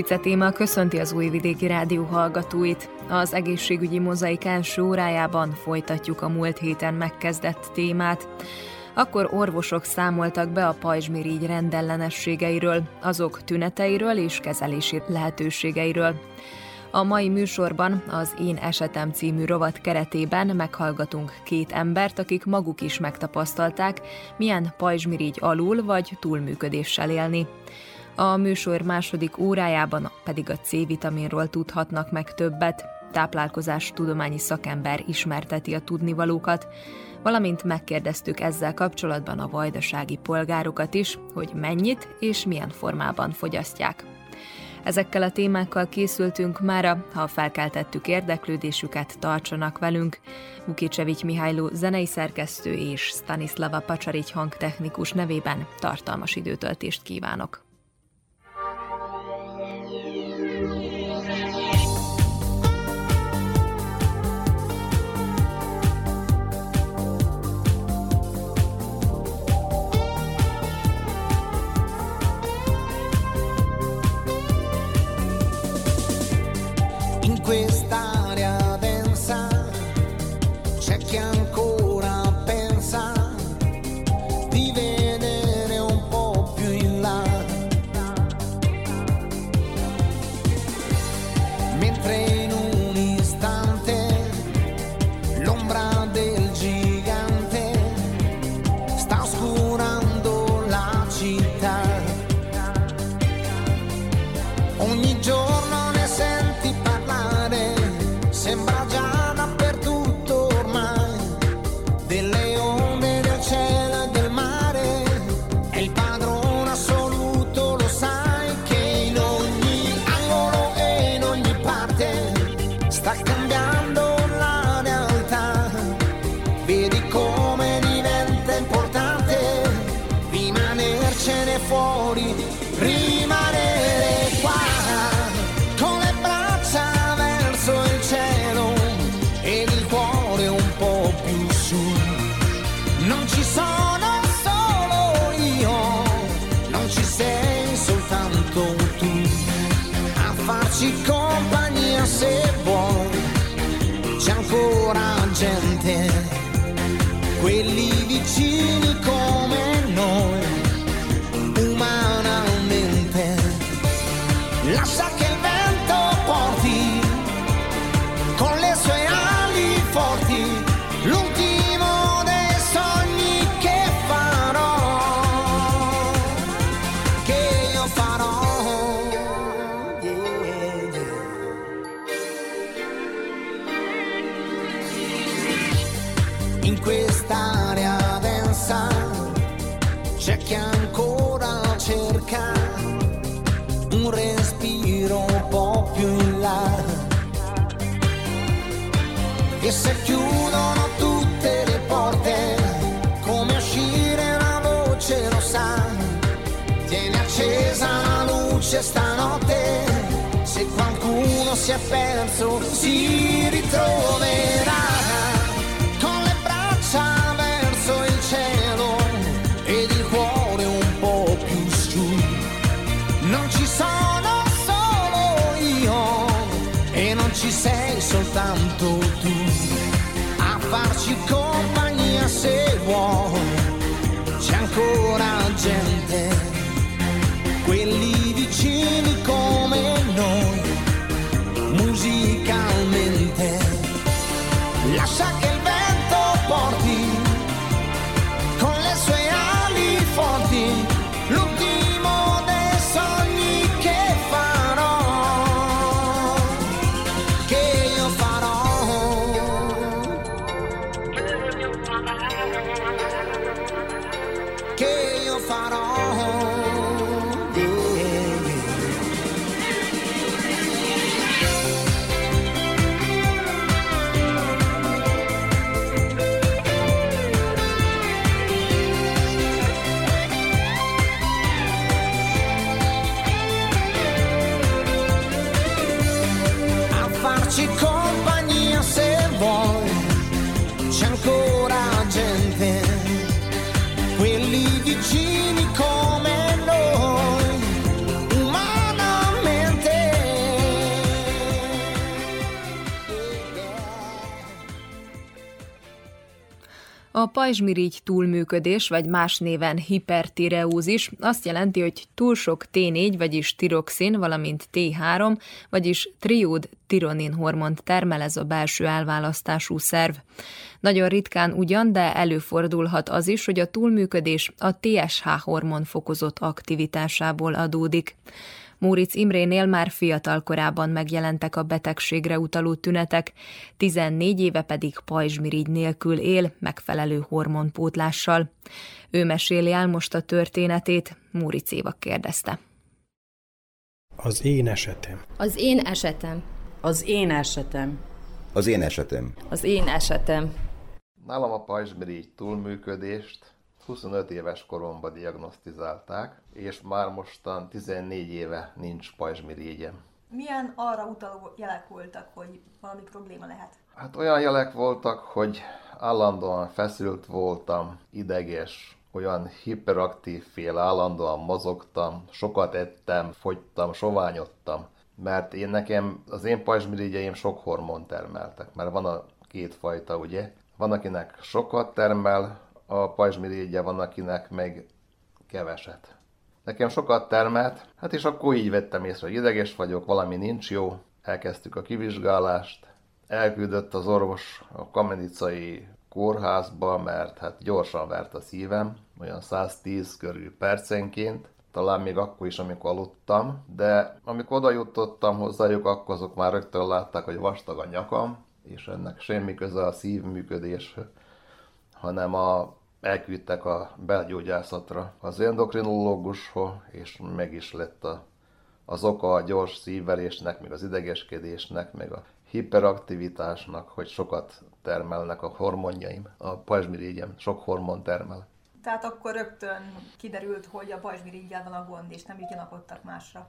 Fice téma köszönti az Újvidéki Rádió hallgatóit. Az egészségügyi mozaik első órájában folytatjuk a múlt héten megkezdett témát. Akkor orvosok számoltak be a pajzsmirigy rendellenességeiről, azok tüneteiről és kezelési lehetőségeiről. A mai műsorban az Én Esetem című rovat keretében meghallgatunk két embert, akik maguk is megtapasztalták, milyen pajzsmirigy alul vagy túlműködéssel élni. A műsor második órájában pedig a C-vitaminról tudhatnak meg többet, táplálkozás tudományi szakember ismerteti a tudnivalókat, valamint megkérdeztük ezzel kapcsolatban a vajdasági polgárokat is, hogy mennyit és milyen formában fogyasztják. Ezekkel a témákkal készültünk mára, ha felkeltettük érdeklődésüket, tartsanak velünk. Mukicsevics Mihályló zenei szerkesztő és Stanislava Pacsarics hangtechnikus nevében tartalmas időtöltést kívánok. está. Si è perso si ritroverà A pajzsmirigy túlműködés, vagy más néven hipertireózis azt jelenti, hogy túl sok T4, vagyis tiroxin, valamint T3, vagyis triód tironin hormont termel ez a belső elválasztású szerv. Nagyon ritkán ugyan, de előfordulhat az is, hogy a túlműködés a TSH hormon fokozott aktivitásából adódik. Móric Imrénél már fiatal korában megjelentek a betegségre utaló tünetek, 14 éve pedig pajzsmirigy nélkül él, megfelelő hormonpótlással. Ő meséli el most a történetét, Móric Éva kérdezte. Az én esetem. Az én esetem. Az én esetem. Az én esetem. Az én esetem. Nálam a pajzsmirigy túlműködést 25 éves koromban diagnosztizálták, és már mostan 14 éve nincs pajzsmirigyem. Milyen arra utaló jelek voltak, hogy valami probléma lehet? Hát olyan jelek voltak, hogy állandóan feszült voltam, ideges, olyan hiperaktív fél, állandóan mozogtam, sokat ettem, fogytam, soványodtam, mert én nekem, az én pajzsmirigyeim sok hormon termeltek, mert van a két fajta, ugye? Van, akinek sokat termel, a pajzsmirigyje van, akinek meg keveset. Nekem sokat termelt, hát és akkor így vettem észre, hogy ideges vagyok, valami nincs jó. Elkezdtük a kivizsgálást, elküldött az orvos a kamenicai kórházba, mert hát gyorsan vert a szívem, olyan 110 körül percenként, talán még akkor is, amikor aludtam, de amikor oda jutottam hozzájuk, akkor azok már rögtön látták, hogy vastag a nyakam, és ennek semmi köze a szívműködéshez, hanem a elküldtek a belgyógyászatra az endokrinológushoz, és meg is lett a, az oka a gyors szívverésnek, meg az idegeskedésnek, meg a hiperaktivitásnak, hogy sokat termelnek a hormonjaim. A pajzsmirigyem sok hormon termel. Tehát akkor rögtön kiderült, hogy a pajzsmirigyel van a gond, és nem így gyanakodtak másra.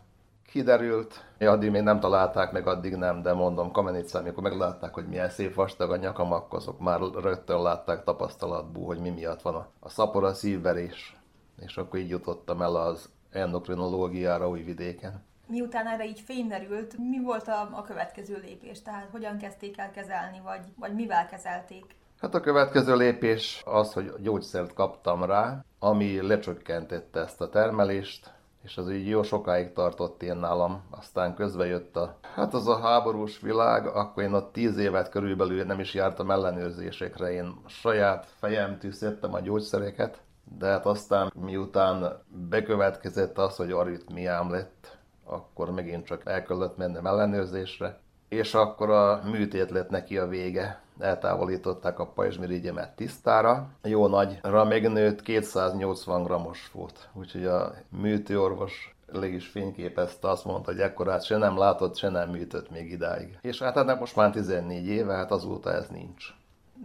Kiderült, addig még nem találták meg, addig nem, de mondom, Kamenicá, amikor meglátták, hogy milyen szép vastag a nyakam, akkor azok már rögtön látták tapasztalatból, hogy mi miatt van a, a szapor, a szívverés. És akkor így jutottam el az endokrinológiára új vidéken. Miután erre így fényderült, mi volt a, a következő lépés? Tehát hogyan kezdték el kezelni, vagy, vagy mivel kezelték? Hát a következő lépés az, hogy gyógyszert kaptam rá, ami lecsökkentette ezt a termelést, és az így jó sokáig tartott én nálam. Aztán közbe jött a, hát az a háborús világ, akkor én ott tíz évet körülbelül nem is jártam ellenőrzésekre, én saját fejem tűzhettem a gyógyszereket, de hát aztán miután bekövetkezett az, hogy aritmiám lett, akkor megint csak el kellett mennem ellenőrzésre, és akkor a műtét lett neki a vége. Eltávolították a pajzsmirigyemet tisztára. Jó nagyra megnőtt, 280 grammos volt. Úgyhogy a műtőorvos le is fényképezte, azt mondta, hogy ekkorát se nem látott, se nem műtött még idáig. És hát ennek most már 14 éve, hát azóta ez nincs.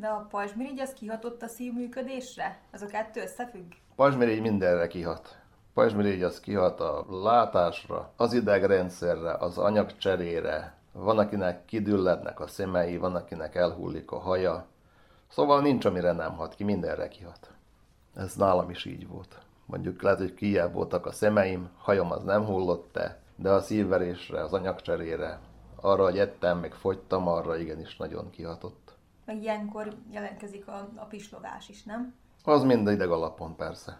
De a pajzsmirigy az kihatott a szívműködésre? Ez a kettő összefügg? Pajzsmirigy mindenre kihat. Pajzsmirigy az kihat a látásra, az idegrendszerre, az anyagcserére, van, akinek kidüllednek a szemei, van, akinek elhullik a haja. Szóval nincs, amire nem hat ki, mindenre kihat. Ez nálam is így volt. Mondjuk lehet, hogy kijebb voltak a szemeim, hajam az nem hullott -e, de a szívverésre, az anyagcserére, arra, hogy ettem, meg fogytam, arra igenis nagyon kihatott. Meg ilyenkor jelentkezik a, a pislogás is, nem? Az mind ideg alapon persze.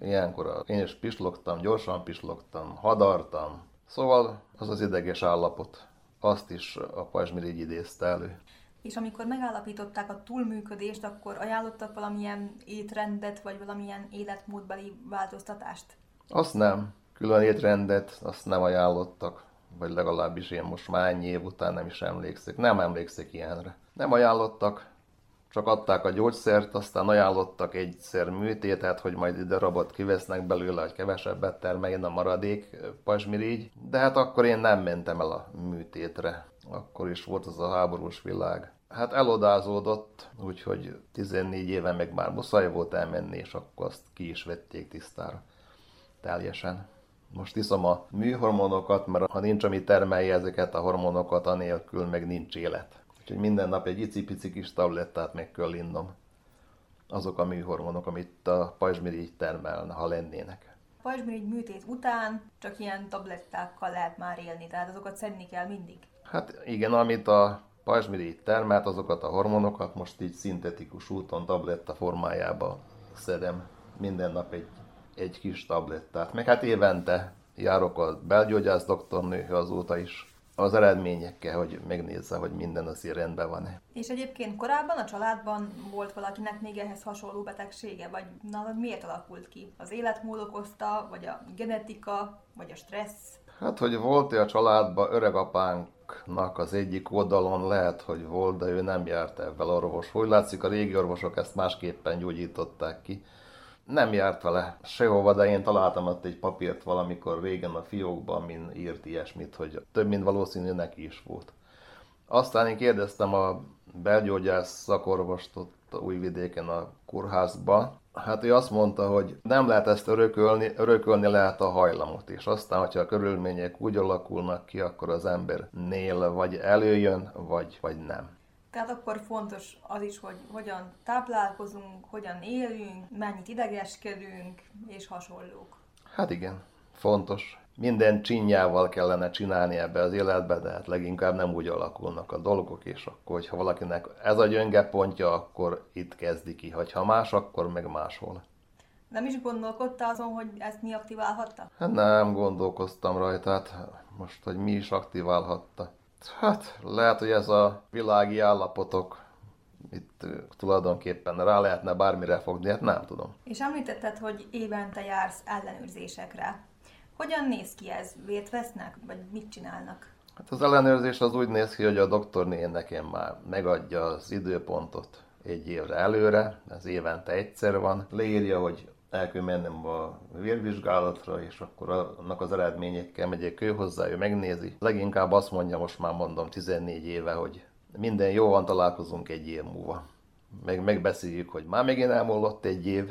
Ilyenkor én is pislogtam, gyorsan pislogtam, hadartam. Szóval az az ideges állapot, azt is a pajzsmirigy idézte elő. És amikor megállapították a túlműködést, akkor ajánlottak valamilyen étrendet, vagy valamilyen életmódbeli változtatást? Azt nem. Külön étrendet azt nem ajánlottak, vagy legalábbis én most már ennyi év után nem is emlékszik. Nem emlékszik ilyenre. Nem ajánlottak, csak adták a gyógyszert, aztán ajánlottak egyszer műtétet, hogy majd ide rabot kivesznek belőle, hogy kevesebbet termeljen a maradék pajzsmirigy, de hát akkor én nem mentem el a műtétre. Akkor is volt az a háborús világ. Hát elodázódott, úgyhogy 14 éve meg már muszáj volt elmenni, és akkor azt ki is vették tisztára. Teljesen. Most iszom a műhormonokat, mert ha nincs, ami termelje ezeket a hormonokat, anélkül meg nincs élet. Úgyhogy minden nap egy icipici kis tablettát meg kell innom. Azok a műhormonok, amit a pajzsmirigy termelne, ha lennének. Pajzsmirigy műtét után csak ilyen tablettákkal lehet már élni, tehát azokat szedni kell mindig. Hát igen, amit a pajzsmirigy termelt, azokat a hormonokat most így szintetikus úton tabletta formájába szedem. Minden nap egy, egy kis tablettát. Meg hát évente járok a belgyógyász doktornőhöz azóta is az eredményekkel, hogy megnézze, hogy minden azért rendben van-e. És egyébként korábban a családban volt valakinek még ehhez hasonló betegsége, vagy nálad miért alakult ki? Az életmód okozta, vagy a genetika, vagy a stressz? Hát, hogy volt-e a családban öregapánknak az egyik oldalon, lehet, hogy volt, de ő nem járt ebben orvos. Úgy látszik, a régi orvosok ezt másképpen gyógyították ki. Nem járt vele sehova, de én találtam ott egy papírt valamikor régen a fiókban, min írt ilyesmit, hogy több mint valószínű neki is volt. Aztán én kérdeztem a belgyógyász szakorvost ott Újvidéken a kurházba, Hát ő azt mondta, hogy nem lehet ezt örökölni, örökölni lehet a hajlamot, és aztán, hogyha a körülmények úgy alakulnak ki, akkor az embernél vagy előjön, vagy, vagy nem. Tehát akkor fontos az is, hogy hogyan táplálkozunk, hogyan élünk, mennyit idegeskedünk, és hasonlók. Hát igen, fontos. Minden csinyával kellene csinálni ebbe az életbe, de hát leginkább nem úgy alakulnak a dolgok, és akkor, hogyha valakinek ez a gyönge pontja, akkor itt kezdi ki. Ha más, akkor meg máshol. Nem is gondolkodtál azon, hogy ezt mi aktiválhatta? Hát nem gondolkoztam rajta, hát most, hogy mi is aktiválhatta. Hát lehet, hogy ez a világi állapotok itt tulajdonképpen rá lehetne bármire fogni, hát nem tudom. És említetted, hogy évente jársz ellenőrzésekre. Hogyan néz ki ez? Vért vesznek, vagy mit csinálnak? Hát az ellenőrzés az úgy néz ki, hogy a doktorné nekem már megadja az időpontot egy évre előre, ez évente egyszer van, leírja, hogy el kell mennem a vérvizsgálatra, és akkor annak az eredményekkel megyek ő hozzá, ő megnézi. Leginkább azt mondja, most már mondom 14 éve, hogy minden jó van, találkozunk egy év múlva. Meg megbeszéljük, hogy már megint elmúlott egy év.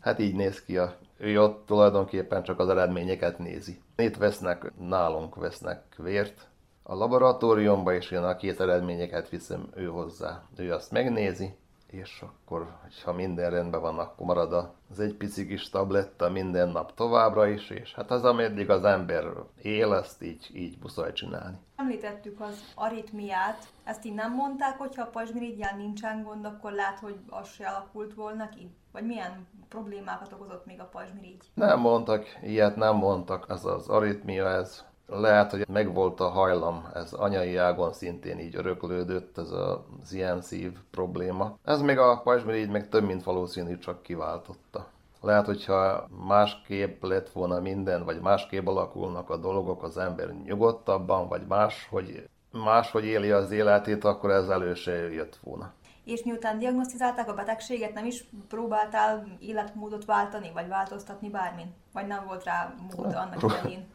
Hát így néz ki a ő ott tulajdonképpen csak az eredményeket nézi. Itt vesznek, nálunk vesznek vért a laboratóriumba, és én a két eredményeket viszem ő hozzá. Ő azt megnézi, és akkor, ha minden rendben van, akkor marad az egy pici kis tabletta minden nap továbbra is, és hát az, ameddig az ember él, azt így, így muszáj csinálni. Említettük az aritmiát, ezt így nem mondták, hogyha a pajzsmirigyel nincsen gond, akkor lát, hogy az se alakult volna ki? Vagy milyen problémákat okozott még a pajzsmirigy? Nem mondtak, ilyet nem mondtak, ez az aritmia, ez lehet, hogy megvolt a hajlam, ez anyai ágon szintén így öröklődött, ez az ilyen szív probléma. Ez még a pajzsmirigy meg több mint valószínű csak kiváltotta. Lehet, hogyha másképp lett volna minden, vagy másképp alakulnak a dolgok, az ember nyugodtabban, vagy máshogy, máshogy éli az életét, akkor ez elő se jött volna. És miután diagnosztizálták a betegséget, nem is próbáltál életmódot váltani, vagy változtatni bármin? Vagy nem volt rá mód annak idején?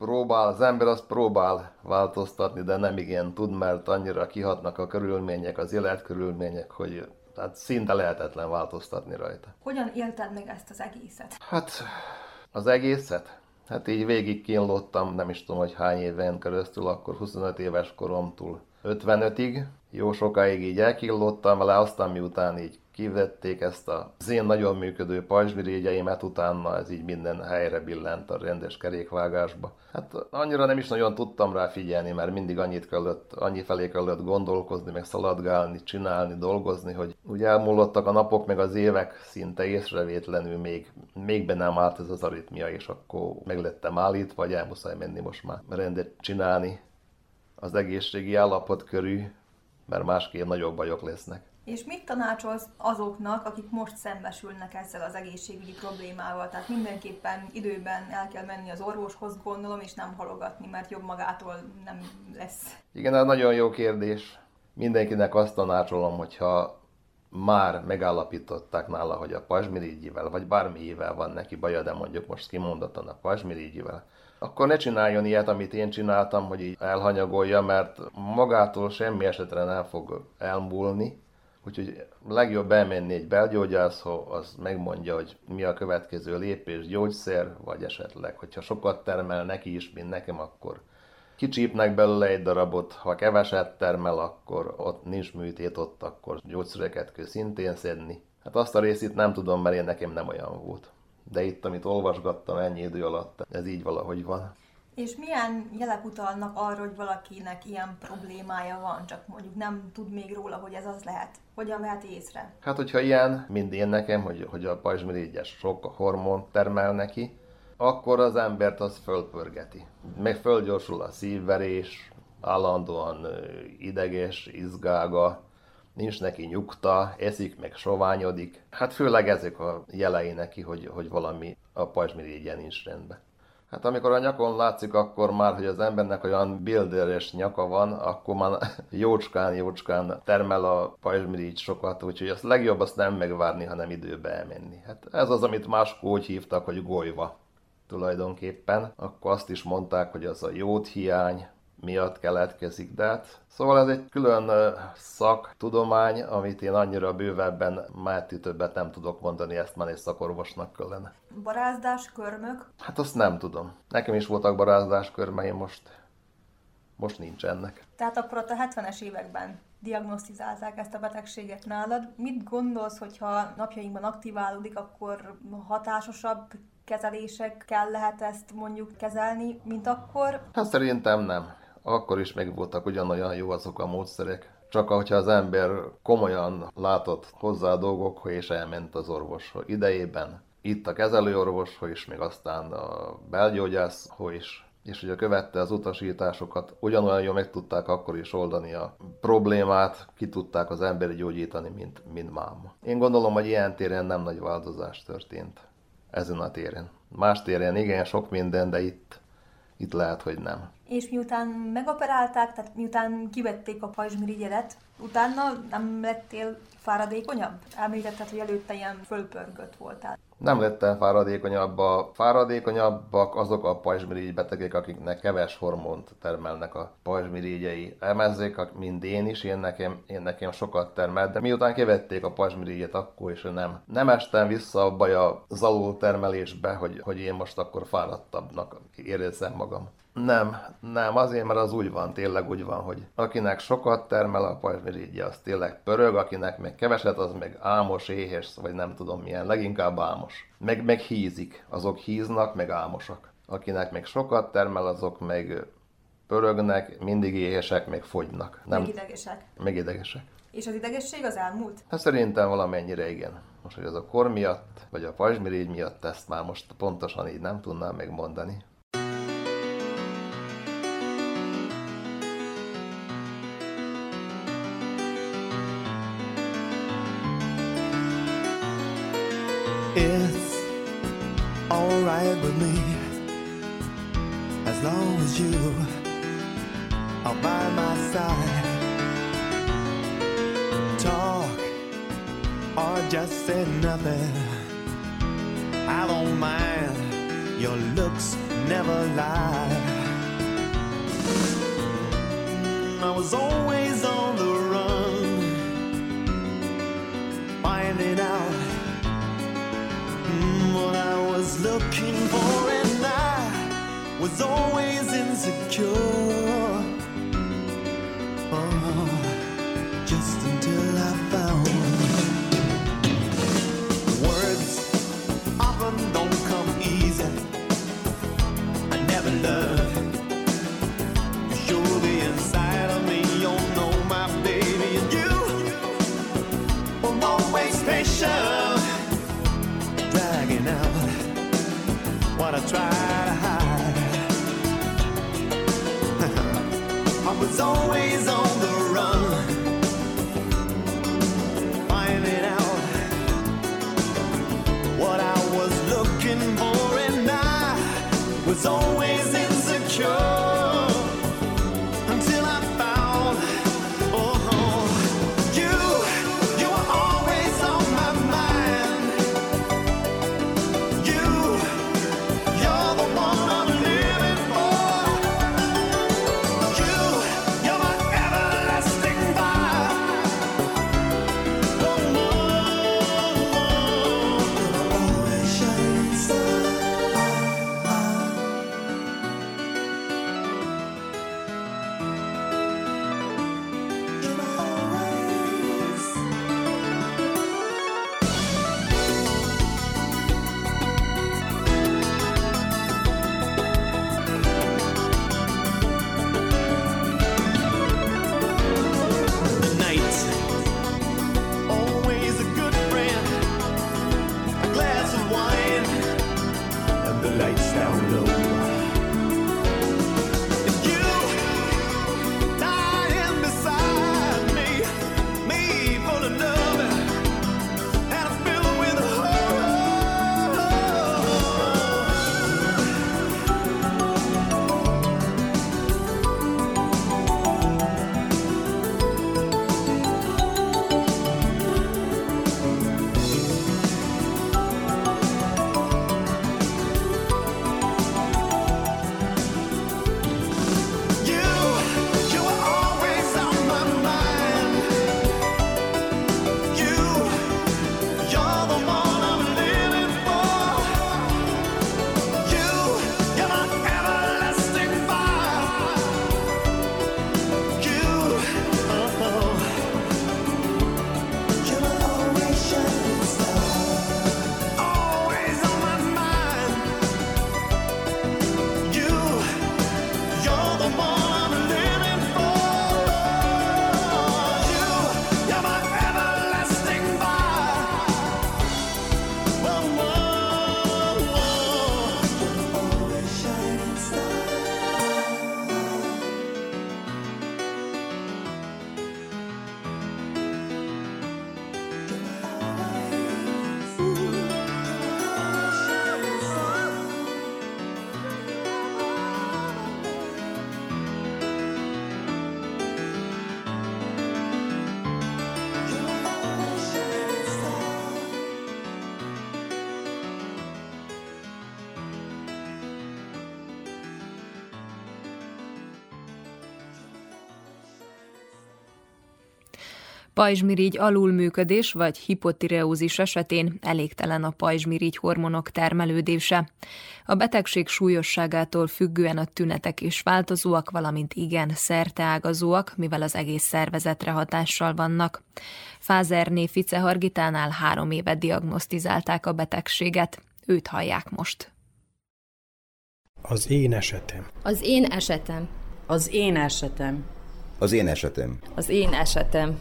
Próbál, az ember azt próbál változtatni, de nem igen tud, mert annyira kihatnak a körülmények, az életkörülmények, hogy tehát szinte lehetetlen változtatni rajta. Hogyan élted meg ezt az egészet? Hát az egészet? Hát így végig kínlottam, nem is tudom, hogy hány éven keresztül, akkor 25 éves koromtól 55-ig. Jó sokáig így elkillottam vele, aztán miután így kivették ezt az én nagyon működő pajzsmirigyeimet, utána ez így minden helyre billent a rendes kerékvágásba. Hát annyira nem is nagyon tudtam rá figyelni, mert mindig annyit kellett, annyi felé kellett gondolkozni, meg szaladgálni, csinálni, dolgozni, hogy úgy elmúlottak a napok, meg az évek szinte észrevétlenül még, még be nem állt ez az aritmia, és akkor meg lettem állítva, vagy elmuszáj menni most már rendet csinálni az egészségi állapot körül, mert másképp nagyobb bajok lesznek. És mit tanácsolsz azoknak, akik most szembesülnek ezzel az egészségügyi problémával? Tehát mindenképpen időben el kell menni az orvoshoz, gondolom, és nem halogatni, mert jobb magától nem lesz. Igen, ez nagyon jó kérdés. Mindenkinek azt tanácsolom, hogyha már megállapították nála, hogy a pajzsmirigyivel, vagy bármiével van neki baja, de mondjuk most kimondottan a pajzsmirigyivel, akkor ne csináljon ilyet, amit én csináltam, hogy így elhanyagolja, mert magától semmi esetre nem fog elmúlni, Úgyhogy legjobb elmenni egy belgyógyászhoz, az megmondja, hogy mi a következő lépés, gyógyszer, vagy esetleg, hogyha sokat termel neki is, mint nekem, akkor kicsípnek belőle egy darabot, ha keveset termel, akkor ott nincs műtét, ott akkor gyógyszereket kell szintén szedni. Hát azt a részét nem tudom, mert én nekem nem olyan volt. De itt, amit olvasgattam ennyi idő alatt, ez így valahogy van. És milyen jelek utalnak arra, hogy valakinek ilyen problémája van, csak mondjuk nem tud még róla, hogy ez az lehet? Hogyan vehet észre? Hát, hogyha ilyen, mint én nekem, hogy, hogy a pajzsmirigyes sok hormon termel neki, akkor az embert az fölpörgeti. Meg fölgyorsul a szívverés, állandóan ideges, izgága, nincs neki nyugta, eszik, meg soványodik. Hát főleg ezek a jelei neki, hogy, hogy valami a pajzsmirigyen nincs rendben. Hát amikor a nyakon látszik, akkor már, hogy az embernek olyan bilderes nyaka van, akkor már jócskán-jócskán termel a pajzsmirigy sokat, úgyhogy azt legjobb azt nem megvárni, hanem időbe elmenni. Hát ez az, amit máskor úgy hívtak, hogy golyva tulajdonképpen. Akkor azt is mondták, hogy az a jódhiány, miatt keletkezik. De hát, szóval ez egy külön szak, tudomány, amit én annyira bővebben, már többet nem tudok mondani, ezt már egy szakorvosnak kellene. Barázdás, körmök? Hát azt nem tudom. Nekem is voltak barázdás körmeim, most, most nincsenek. Tehát akkor ott a 70-es években diagnosztizálták ezt a betegséget nálad. Mit gondolsz, hogyha napjainkban aktiválódik, akkor hatásosabb kezelésekkel lehet ezt mondjuk kezelni, mint akkor? Hát szerintem nem akkor is meg voltak ugyanolyan jó azok a módszerek. Csak hogyha az ember komolyan látott hozzá a dolgokhoz, és elment az orvoshoz idejében. Itt a kezelőorvoshoz is, még aztán a belgyógyászhoz is és ugye követte az utasításokat, ugyanolyan jól meg tudták akkor is oldani a problémát, ki tudták az emberi gyógyítani, mint, mint máma. Én gondolom, hogy ilyen téren nem nagy változás történt ezen a téren. Más téren igen, sok minden, de itt, itt lehet, hogy nem és miután megoperálták, tehát miután kivették a pajzsmirigyedet, utána nem lettél fáradékonyabb? Említetted, hogy előtte ilyen fölpörgött voltál. Nem lettem fáradékonyabb. A fáradékonyabbak azok a pajzsmirigy betegek, akiknek keves hormont termelnek a pajzsmirigyei. Emezzék, mint én is, én nekem, én nekem sokat termelt, de miután kivették a pajzsmirigyet, akkor is nem. Nem estem vissza abba az alul termelésbe, hogy, hogy én most akkor fáradtabbnak érezzem magam. Nem, nem, azért, mert az úgy van, tényleg úgy van, hogy akinek sokat termel a pajzsmirigyje, az tényleg pörög, akinek meg keveset, az meg álmos, éhes, vagy nem tudom milyen, leginkább álmos. Meg, meg hízik, azok híznak, meg álmosak. Akinek meg sokat termel, azok meg pörögnek, mindig éhesek, meg fogynak. Nem, meg idegesek. Meg idegesek. És az idegesség az elmúlt? Hát szerintem valamennyire igen. Most, hogy az a kor miatt, vagy a pajzsmirigy miatt, ezt már most pontosan így nem tudnám megmondani. Alright with me as long as you are by my side. Talk or just say nothing. I don't mind. Your looks never lie. I was always on the run, finding out was looking for, and I was always insecure. Try to hide. I was always on the Pajzsmirigy alulműködés vagy hipotireózis esetén elégtelen a pajzsmirigy hormonok termelődése. A betegség súlyosságától függően a tünetek is változóak, valamint igen szerteágazóak, mivel az egész szervezetre hatással vannak. Fázerné Fice Hargitánál három éve diagnosztizálták a betegséget. Őt hallják most. Az én esetem. Az én esetem. Az én esetem. Az én esetem. Az én esetem.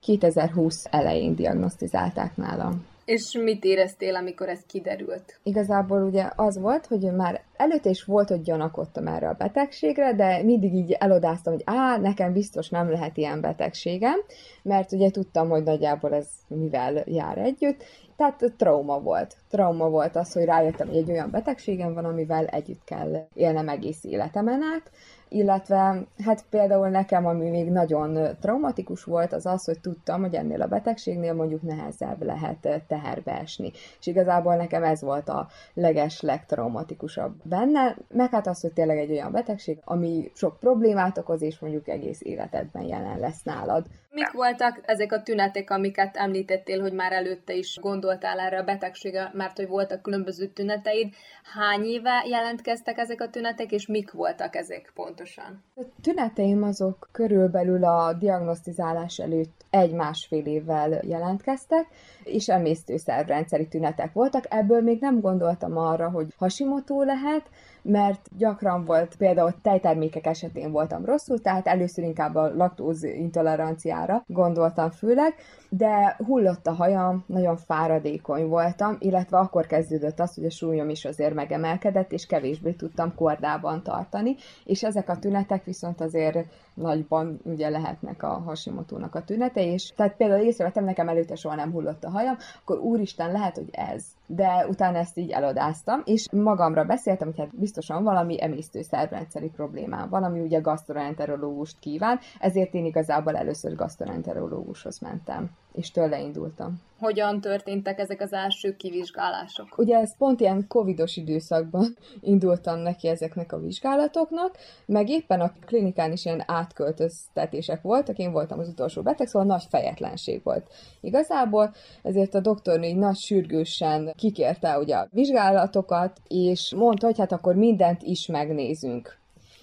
2020 elején diagnosztizálták nálam. És mit éreztél, amikor ez kiderült? Igazából ugye az volt, hogy már előtte is volt, hogy gyanakodtam erre a betegségre, de mindig így elodáztam, hogy á, nekem biztos nem lehet ilyen betegségem, mert ugye tudtam, hogy nagyjából ez mivel jár együtt, tehát trauma volt. Trauma volt az, hogy rájöttem, hogy egy olyan betegségem van, amivel együtt kell élnem egész életemen át, illetve hát például nekem, ami még nagyon traumatikus volt, az az, hogy tudtam, hogy ennél a betegségnél mondjuk nehezebb lehet teherbe esni. És igazából nekem ez volt a leges, legtraumatikusabb benne, meg hát az, hogy tényleg egy olyan betegség, ami sok problémát okoz, és mondjuk egész életedben jelen lesz nálad. Mik voltak ezek a tünetek, amiket említettél, hogy már előtte is gondoltál erre a betegségre, mert hogy voltak különböző tüneteid. Hány éve jelentkeztek ezek a tünetek, és mik voltak ezek pontosan? A tüneteim azok körülbelül a diagnosztizálás előtt egy-másfél évvel jelentkeztek, és emésztőszervrendszeri tünetek voltak. Ebből még nem gondoltam arra, hogy hasimotó lehet, mert gyakran volt, például tejtermékek esetén voltam rosszul, tehát először inkább a laktóz intoleranciára gondoltam főleg, de hullott a hajam, nagyon fáradékony voltam, illetve akkor kezdődött az, hogy a súlyom is azért megemelkedett, és kevésbé tudtam kordában tartani, és ezek a tünetek viszont azért nagyban ugye lehetnek a hasimotónak a tünete, és tehát például észrevettem, nekem előtte soha nem hullott a hajam, akkor úristen, lehet, hogy ez. De utána ezt így elodáztam, és magamra beszéltem, hogy hát biztosan valami emésztőszervrendszeri problémám van, ami ugye gastroenterológust kíván, ezért én igazából először gastroenterológushoz mentem és tőle indultam. Hogyan történtek ezek az első kivizsgálások? Ugye ez pont ilyen covidos időszakban indultam neki ezeknek a vizsgálatoknak, meg éppen a klinikán is ilyen átköltöztetések voltak, én voltam az utolsó beteg, szóval nagy fejetlenség volt. Igazából ezért a doktornő így nagy sürgősen kikérte ugye a vizsgálatokat, és mondta, hogy hát akkor mindent is megnézünk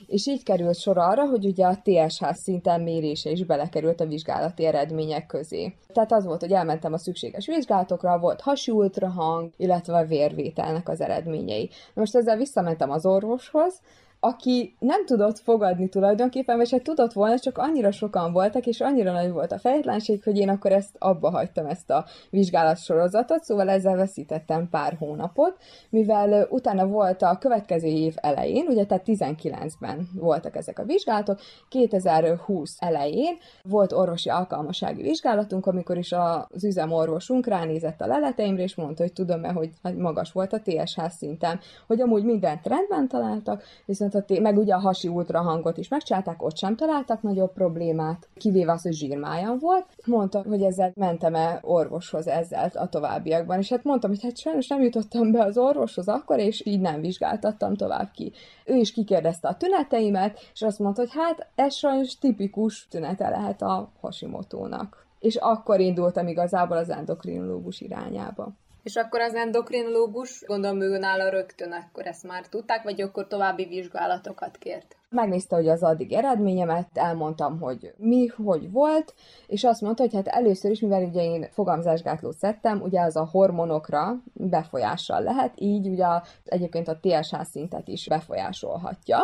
és így került sor arra, hogy ugye a TSH szinten mérése is belekerült a vizsgálati eredmények közé. Tehát az volt, hogy elmentem a szükséges vizsgálatokra, volt hasi ultrahang, illetve a vérvételnek az eredményei. Most ezzel visszamentem az orvoshoz, aki nem tudott fogadni tulajdonképpen, vagy hát tudott volna, csak annyira sokan voltak, és annyira nagy volt a fejtlenség, hogy én akkor ezt abba hagytam, ezt a vizsgálatsorozatot, szóval ezzel veszítettem pár hónapot, mivel utána volt a következő év elején, ugye tehát 19-ben voltak ezek a vizsgálatok, 2020 elején volt orvosi alkalmasági vizsgálatunk, amikor is az üzemorvosunk ránézett a leleteimre, és mondta, hogy tudom-e, hogy magas volt a TSH szintem, hogy amúgy mindent rendben találtak, viszont viszont meg ugye a hasi ultrahangot is megcsinálták, ott sem találtak nagyobb problémát, kivéve az, hogy zsírmájam volt. Mondta, hogy ezzel mentem-e orvoshoz ezzel a továbbiakban, és hát mondtam, hogy hát sajnos nem jutottam be az orvoshoz akkor, és így nem vizsgáltattam tovább ki. Ő is kikérdezte a tüneteimet, és azt mondta, hogy hát ez sajnos tipikus tünete lehet a hasimotónak. És akkor indultam igazából az endokrinológus irányába. És akkor az endokrinológus, gondolom ő nála rögtön akkor ezt már tudták, vagy akkor további vizsgálatokat kért? Megnézte, hogy az addig eredményemet, elmondtam, hogy mi, hogy volt, és azt mondta, hogy hát először is, mivel ugye én fogamzásgátlót szedtem, ugye az a hormonokra befolyással lehet, így ugye egyébként a TSH szintet is befolyásolhatja.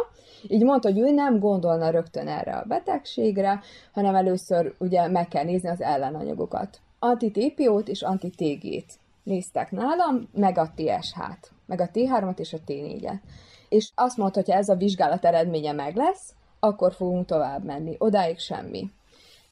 Így mondta, hogy ő nem gondolna rögtön erre a betegségre, hanem először ugye meg kell nézni az ellenanyagokat. Anti-TPO-t és anti-TG-t néztek nálam, meg a TSH-t, meg a T3-at és a T4-et. És azt mondta, hogy ha ez a vizsgálat eredménye meg lesz, akkor fogunk tovább menni. Odáig semmi.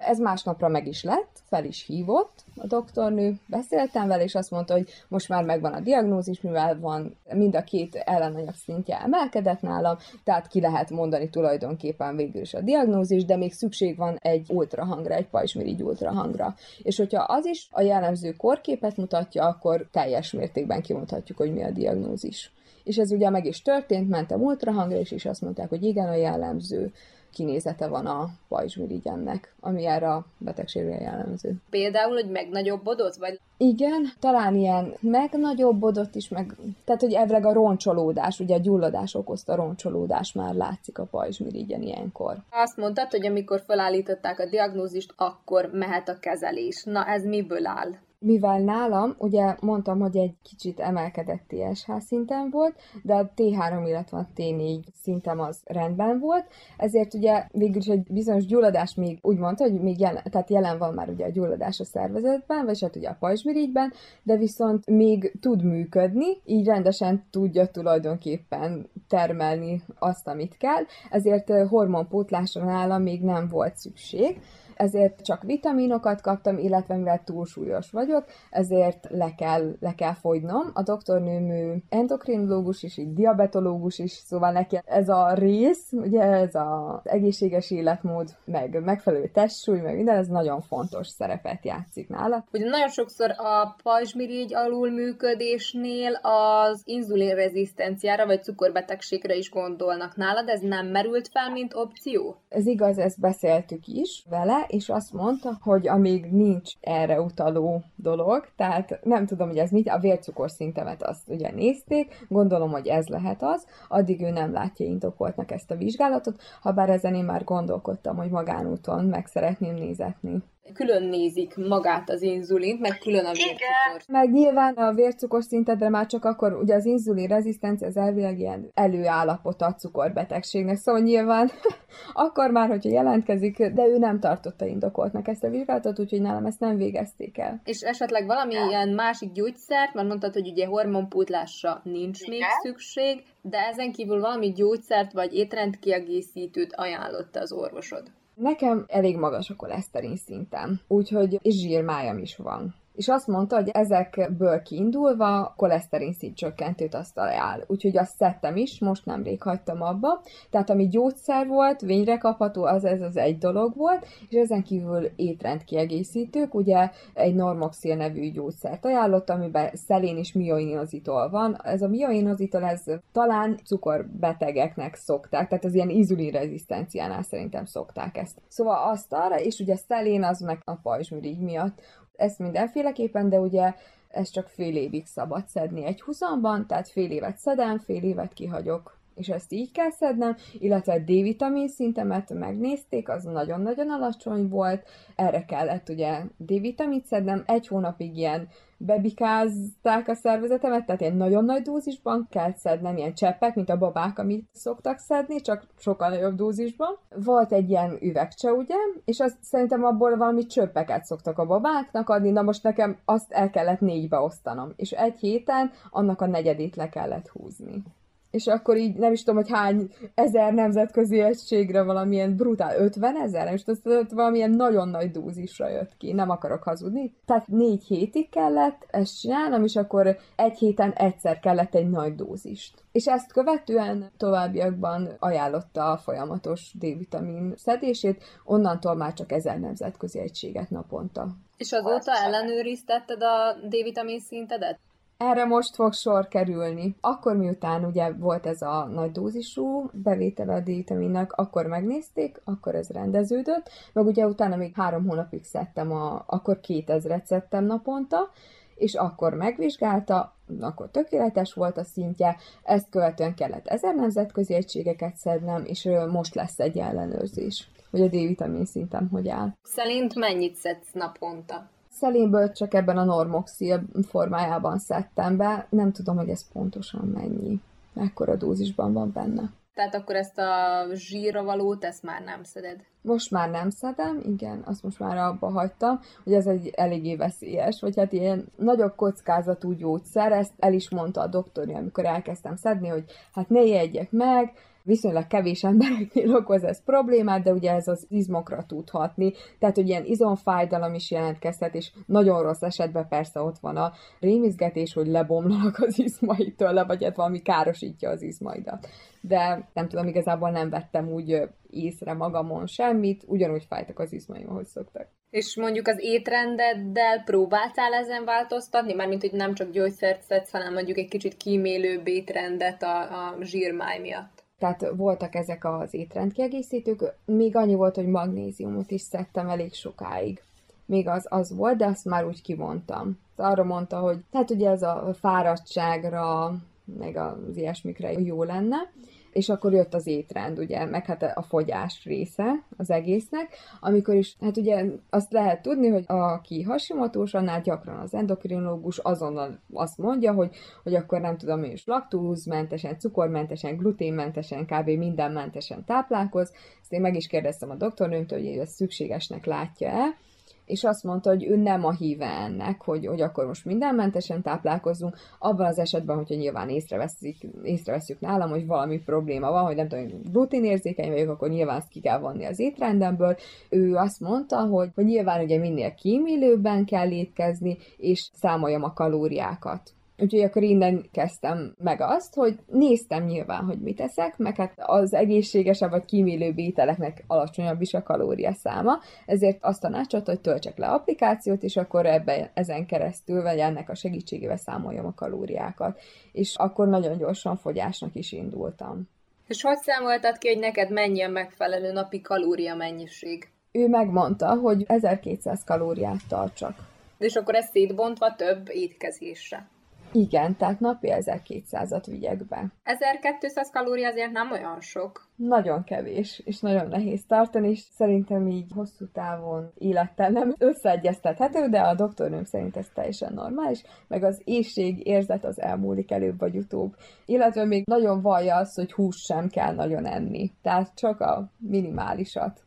Ez másnapra meg is lett, fel is hívott a doktornő, beszéltem vele, és azt mondta, hogy most már megvan a diagnózis, mivel van mind a két ellenanyag szintje emelkedett nálam, tehát ki lehet mondani tulajdonképpen végül is a diagnózis, de még szükség van egy ultrahangra, egy pajzsmirigy ultrahangra. És hogyha az is a jellemző korképet mutatja, akkor teljes mértékben kimondhatjuk, hogy mi a diagnózis. És ez ugye meg is történt, mentem ultrahangra, és is azt mondták, hogy igen, a jellemző kinézete van a pajzsmirigyennek, ami erre a betegségre jellemző. Például, hogy megnagyobbodott, vagy? Igen, talán ilyen megnagyobbodott is, meg, tehát hogy evleg a roncsolódás, ugye a gyulladás okozta roncsolódás már látszik a pajzsmirigyen ilyenkor. Azt mondtad, hogy amikor felállították a diagnózist, akkor mehet a kezelés. Na ez miből áll? Mivel nálam, ugye mondtam, hogy egy kicsit emelkedett TSH szinten volt, de a T3, illetve a T4 szintem az rendben volt, ezért ugye végül is egy bizonyos gyulladás még úgy mondta, hogy még jelen, tehát jelen van már ugye a gyulladás a szervezetben, vagy hát ugye a pajzsmirigyben, de viszont még tud működni, így rendesen tudja tulajdonképpen termelni azt, amit kell, ezért hormonpótlásra nálam még nem volt szükség ezért csak vitaminokat kaptam, illetve mivel túlsúlyos vagyok, ezért le kell, le kell fogynom. A doktornőm endokrinológus is, így diabetológus is, szóval neki ez a rész, ugye ez az egészséges életmód, meg megfelelő testsúly, meg minden, ez nagyon fontos szerepet játszik nála. Ugye nagyon sokszor a pajzsmirigy alulműködésnél az inzulinrezisztenciára vagy cukorbetegségre is gondolnak nálad, ez nem merült fel, mint opció? Ez igaz, ezt beszéltük is vele, és azt mondta, hogy amíg nincs erre utaló dolog, tehát nem tudom, hogy ez mit, a vércukorszintemet azt ugye nézték, gondolom, hogy ez lehet az, addig ő nem látja indokoltnak ezt a vizsgálatot, ha bár ezen én már gondolkodtam, hogy magánúton meg szeretném nézetni külön nézik magát az inzulint, meg külön a vércukor. Meg nyilván a vércukor szintedre már csak akkor, ugye az inzulin rezisztencia az elvileg ilyen előállapota a cukorbetegségnek, szóval nyilván akkor már, hogyha jelentkezik, de ő nem tartotta indokoltnak ezt a vizsgálatot, úgyhogy nálam ezt nem végezték el. És esetleg valami ilyen másik gyógyszert, mert mondtad, hogy ugye hormonpótlásra nincs Igen. még szükség, de ezen kívül valami gyógyszert vagy étrendkiegészítőt ajánlotta az orvosod. Nekem elég magas a koleszterin szintem, úgyhogy és zsírmájam is van és azt mondta, hogy ezekből kiindulva koleszterin szint csökkentőt azt ajánl. Úgyhogy azt szedtem is, most nemrég hagytam abba. Tehát ami gyógyszer volt, vényre kapható, az ez az egy dolog volt, és ezen kívül étrendkiegészítők, ugye egy normoxil nevű gyógyszert ajánlott, amiben szelén és mioinozitol van. Ez a mioinozitol, ez talán cukorbetegeknek szokták, tehát az ilyen inzulinrezisztenciánál szerintem szokták ezt. Szóval azt arra, és ugye szelén az meg a pajzsmirigy miatt ezt mindenféleképpen, de ugye ez csak fél évig szabad szedni egy húzamban, tehát fél évet szedem, fél évet kihagyok és ezt így kell szednem, illetve a D-vitamin szintemet megnézték, az nagyon-nagyon alacsony volt, erre kellett ugye D-vitamint szednem, egy hónapig ilyen bebikázták a szervezetemet, tehát ilyen nagyon nagy dózisban kell szednem, ilyen cseppek, mint a babák, amit szoktak szedni, csak sokkal nagyobb dózisban. Volt egy ilyen üvegcse, ugye, és azt szerintem abból valami csöppeket szoktak a babáknak adni, na most nekem azt el kellett négybe osztanom, és egy héten annak a negyedét le kellett húzni és akkor így nem is tudom, hogy hány ezer nemzetközi egységre valamilyen brutál, 50 ezer, és azt valamilyen nagyon nagy dózisra jött ki, nem akarok hazudni. Tehát négy hétig kellett ezt csinálnom, és akkor egy héten egyszer kellett egy nagy dózist. És ezt követően továbbiakban ajánlotta a folyamatos D-vitamin szedését, onnantól már csak ezer nemzetközi egységet naponta. És azóta ellenőriztetted a D-vitamin szintedet? Erre most fog sor kerülni. Akkor miután ugye volt ez a nagy dózisú bevétel a D-vitaminnak, akkor megnézték, akkor ez rendeződött, meg ugye utána még három hónapig szedtem, a, akkor 2000-et szedtem naponta, és akkor megvizsgálta, akkor tökéletes volt a szintje, ezt követően kellett ezer nemzetközi egységeket szednem, és most lesz egy ellenőrzés, hogy a D-vitamin szintem hogy áll. Szerint mennyit szedsz naponta? Szelénből csak ebben a normoxil formájában szedtem be, nem tudom, hogy ez pontosan mennyi, mekkora dózisban van benne. Tehát akkor ezt a zsírra valót, ezt már nem szeded? Most már nem szedem, igen, azt most már abba hagytam, hogy ez egy eléggé veszélyes, vagy hát ilyen nagyobb kockázatú gyógyszer, ezt el is mondta a doktor, amikor elkezdtem szedni, hogy hát ne jegyek meg, viszonylag kevés embereknél okoz ez problémát, de ugye ez az izmokra tud hatni, tehát hogy ilyen izomfájdalom is jelentkezhet, és nagyon rossz esetben persze ott van a rémizgetés, hogy lebomlanak az izmaid tőle, vagy hát valami károsítja az izmaidat. De nem tudom, igazából nem vettem úgy észre magamon semmit, ugyanúgy fájtak az izmaim, ahogy szoktak. És mondjuk az étrendeddel próbáltál ezen változtatni? Mármint, hogy nem csak gyógyszert szedsz, hanem mondjuk egy kicsit kímélőbb étrendet a, a zsírmáj miatt. Tehát voltak ezek az étrendkiegészítők, még annyi volt, hogy magnéziumot is szedtem elég sokáig. Még az, az volt, de azt már úgy kimondtam. Arra mondta, hogy hát ugye ez a fáradtságra, meg az ilyesmikre jó lenne, és akkor jött az étrend, ugye, meg hát a fogyás része az egésznek, amikor is, hát ugye azt lehet tudni, hogy aki hasimatós, annál gyakran az endokrinológus azonnal azt mondja, hogy, hogy akkor nem tudom én is laktózmentesen, cukormentesen, gluténmentesen, kb. mindenmentesen táplálkoz. Ezt én meg is kérdeztem a doktornőmtől, hogy ezt szükségesnek látja-e, és azt mondta, hogy ő nem a híve ennek, hogy, hogy akkor most mindenmentesen táplálkozunk, abban az esetben, hogyha nyilván észreveszik, észreveszünk nálam, hogy valami probléma van, hogy nem tudom, gluténérzékeny vagyok, akkor nyilván ezt ki kell vonni az étrendemből. Ő azt mondta, hogy, hogy nyilván ugye minél kímélőbben kell étkezni, és számoljam a kalóriákat. Úgyhogy akkor innen kezdtem meg azt, hogy néztem nyilván, hogy mit eszek, meg hát az egészségesebb vagy kímélő ételeknek alacsonyabb is a kalória száma, ezért azt tanácsolt, hogy töltsek le applikációt, és akkor ebben ezen keresztül, vagy ennek a segítségével számoljam a kalóriákat. És akkor nagyon gyorsan fogyásnak is indultam. És hogy számoltad ki, hogy neked mennyi a megfelelő napi kalória mennyiség? Ő megmondta, hogy 1200 kalóriát tartsak. És akkor ez szétbontva több étkezésre. Igen, tehát napi 1200-at vigyek be. 1200 kalória azért nem olyan sok. Nagyon kevés, és nagyon nehéz tartani, és szerintem így hosszú távon élettel nem összeegyeztethető, de a doktornőm szerint ez teljesen normális, meg az éjség érzet az elmúlik előbb vagy utóbb. Illetve még nagyon vallja azt, hogy hús sem kell nagyon enni, tehát csak a minimálisat.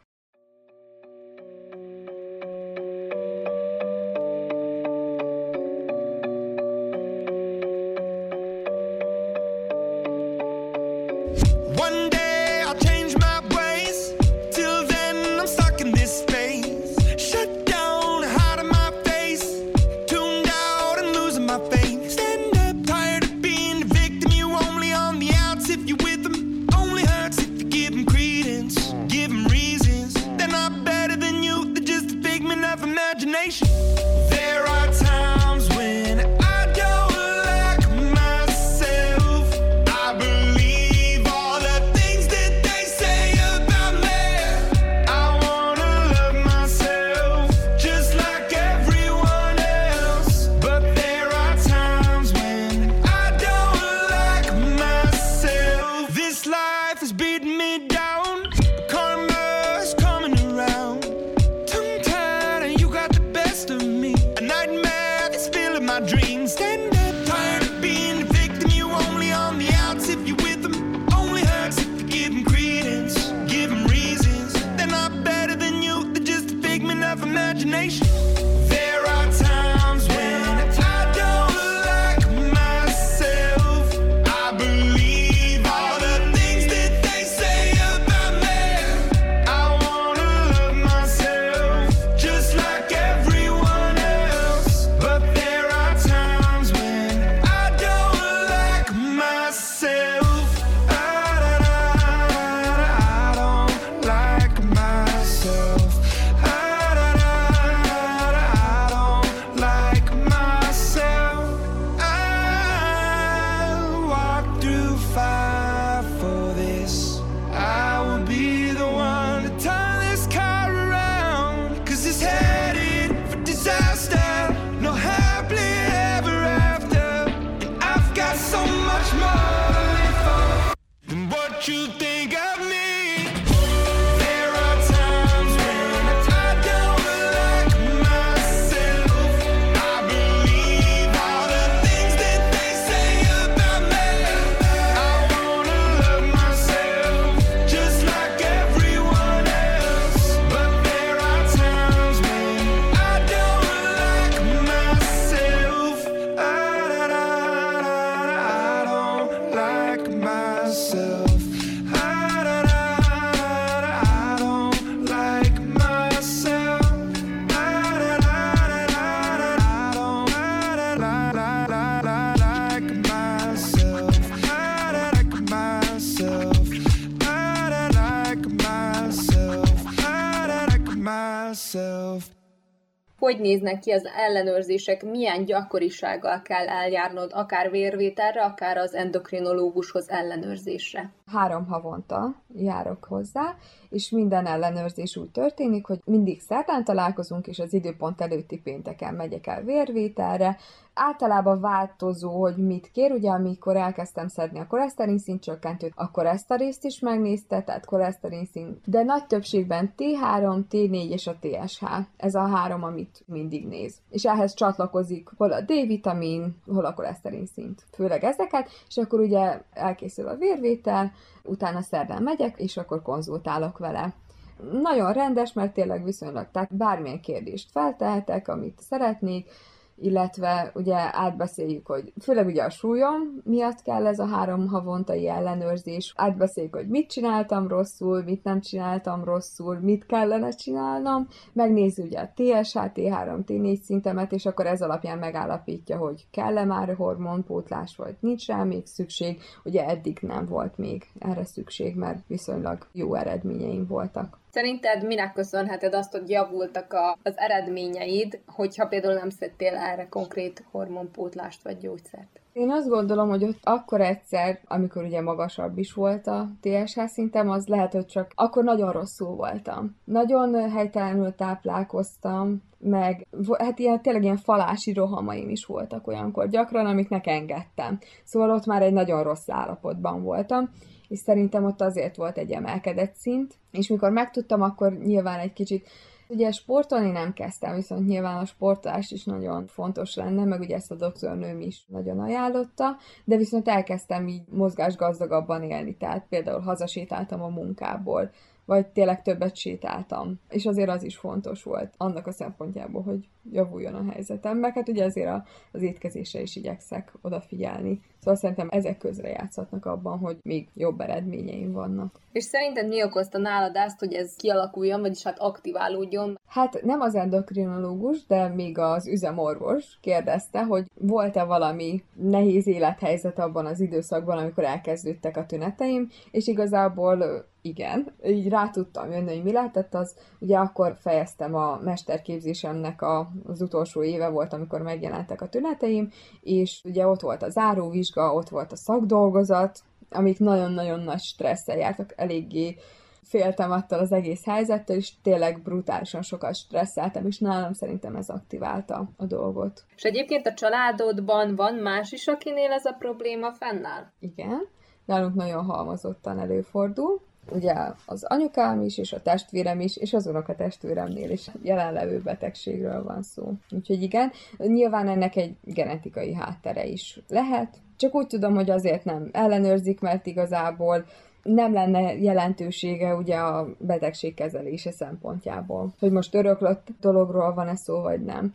Hogy néznek ki az ellenőrzések, milyen gyakorisággal kell eljárnod, akár vérvételre, akár az endokrinológushoz ellenőrzésre? Három havonta járok hozzá, és minden ellenőrzés úgy történik, hogy mindig szerdán találkozunk, és az időpont előtti pénteken megyek el vérvételre. Általában változó, hogy mit kér, ugye amikor elkezdtem szedni a koleszterin szint csökkentőt, akkor ezt a részt is megnézte, tehát koleszterin szint, de nagy többségben T3, T4 és a TSH. Ez a három, amit mindig néz. És ehhez csatlakozik hol a D-vitamin, hol a koleszterin szint. Főleg ezeket, és akkor ugye elkészül a vérvétel, utána szerdán megyek, és akkor konzultálok vele. Nagyon rendes, mert tényleg viszonylag, tehát bármilyen kérdést feltehetek, amit szeretnék, illetve ugye átbeszéljük, hogy főleg ugye a súlyom miatt kell ez a három havontai ellenőrzés, átbeszéljük, hogy mit csináltam rosszul, mit nem csináltam rosszul, mit kellene csinálnom, megnézzük ugye a TSH, T3, T4 szintemet, és akkor ez alapján megállapítja, hogy kell-e már hormonpótlás, vagy nincs rá még szükség, ugye eddig nem volt még erre szükség, mert viszonylag jó eredményeim voltak. Szerinted minek köszönheted azt, hogy javultak a, az eredményeid, hogyha például nem szedtél erre konkrét hormonpótlást vagy gyógyszert? Én azt gondolom, hogy ott akkor egyszer, amikor ugye magasabb is volt a TSH szintem, az lehet, hogy csak akkor nagyon rosszul voltam. Nagyon helytelenül táplálkoztam, meg hát ilyen, tényleg ilyen falási rohamaim is voltak olyankor gyakran, amiknek engedtem. Szóval ott már egy nagyon rossz állapotban voltam és szerintem ott azért volt egy emelkedett szint, és mikor megtudtam, akkor nyilván egy kicsit Ugye sportolni nem kezdtem, viszont nyilván a sportolás is nagyon fontos lenne, meg ugye ezt a doktornőm is nagyon ajánlotta, de viszont elkezdtem így mozgásgazdagabban élni, tehát például hazasétáltam a munkából, vagy tényleg többet sétáltam. És azért az is fontos volt annak a szempontjából, hogy javuljon a helyzetem, meg hát ugye azért a, az étkezésre is igyekszek odafigyelni. Szóval szerintem ezek közre játszhatnak abban, hogy még jobb eredményeim vannak. És szerinted mi okozta nálad azt, hogy ez kialakuljon, vagyis hát aktiválódjon? Hát nem az endokrinológus, de még az üzemorvos kérdezte, hogy volt-e valami nehéz élethelyzet abban az időszakban, amikor elkezdődtek a tüneteim, és igazából igen, így rá tudtam jönni, hogy mi lehetett, az ugye akkor fejeztem a mesterképzésemnek a, az utolsó éve volt, amikor megjelentek a tüneteim, és ugye ott volt a záróvizsga, ott volt a szakdolgozat, amik nagyon-nagyon nagy stresszel jártak, eléggé féltem attól az egész helyzettől, és tényleg brutálisan sokat stresszeltem, és nálam szerintem ez aktiválta a dolgot. És egyébként a családodban van más is, akinél ez a probléma fennáll? Igen, nálunk nagyon halmozottan előfordul ugye az anyukám is, és a testvérem is, és az a testvéremnél is jelenlevő betegségről van szó. Úgyhogy igen, nyilván ennek egy genetikai háttere is lehet, csak úgy tudom, hogy azért nem ellenőrzik, mert igazából nem lenne jelentősége ugye a betegség kezelése szempontjából. Hogy most öröklött dologról van-e szó, vagy nem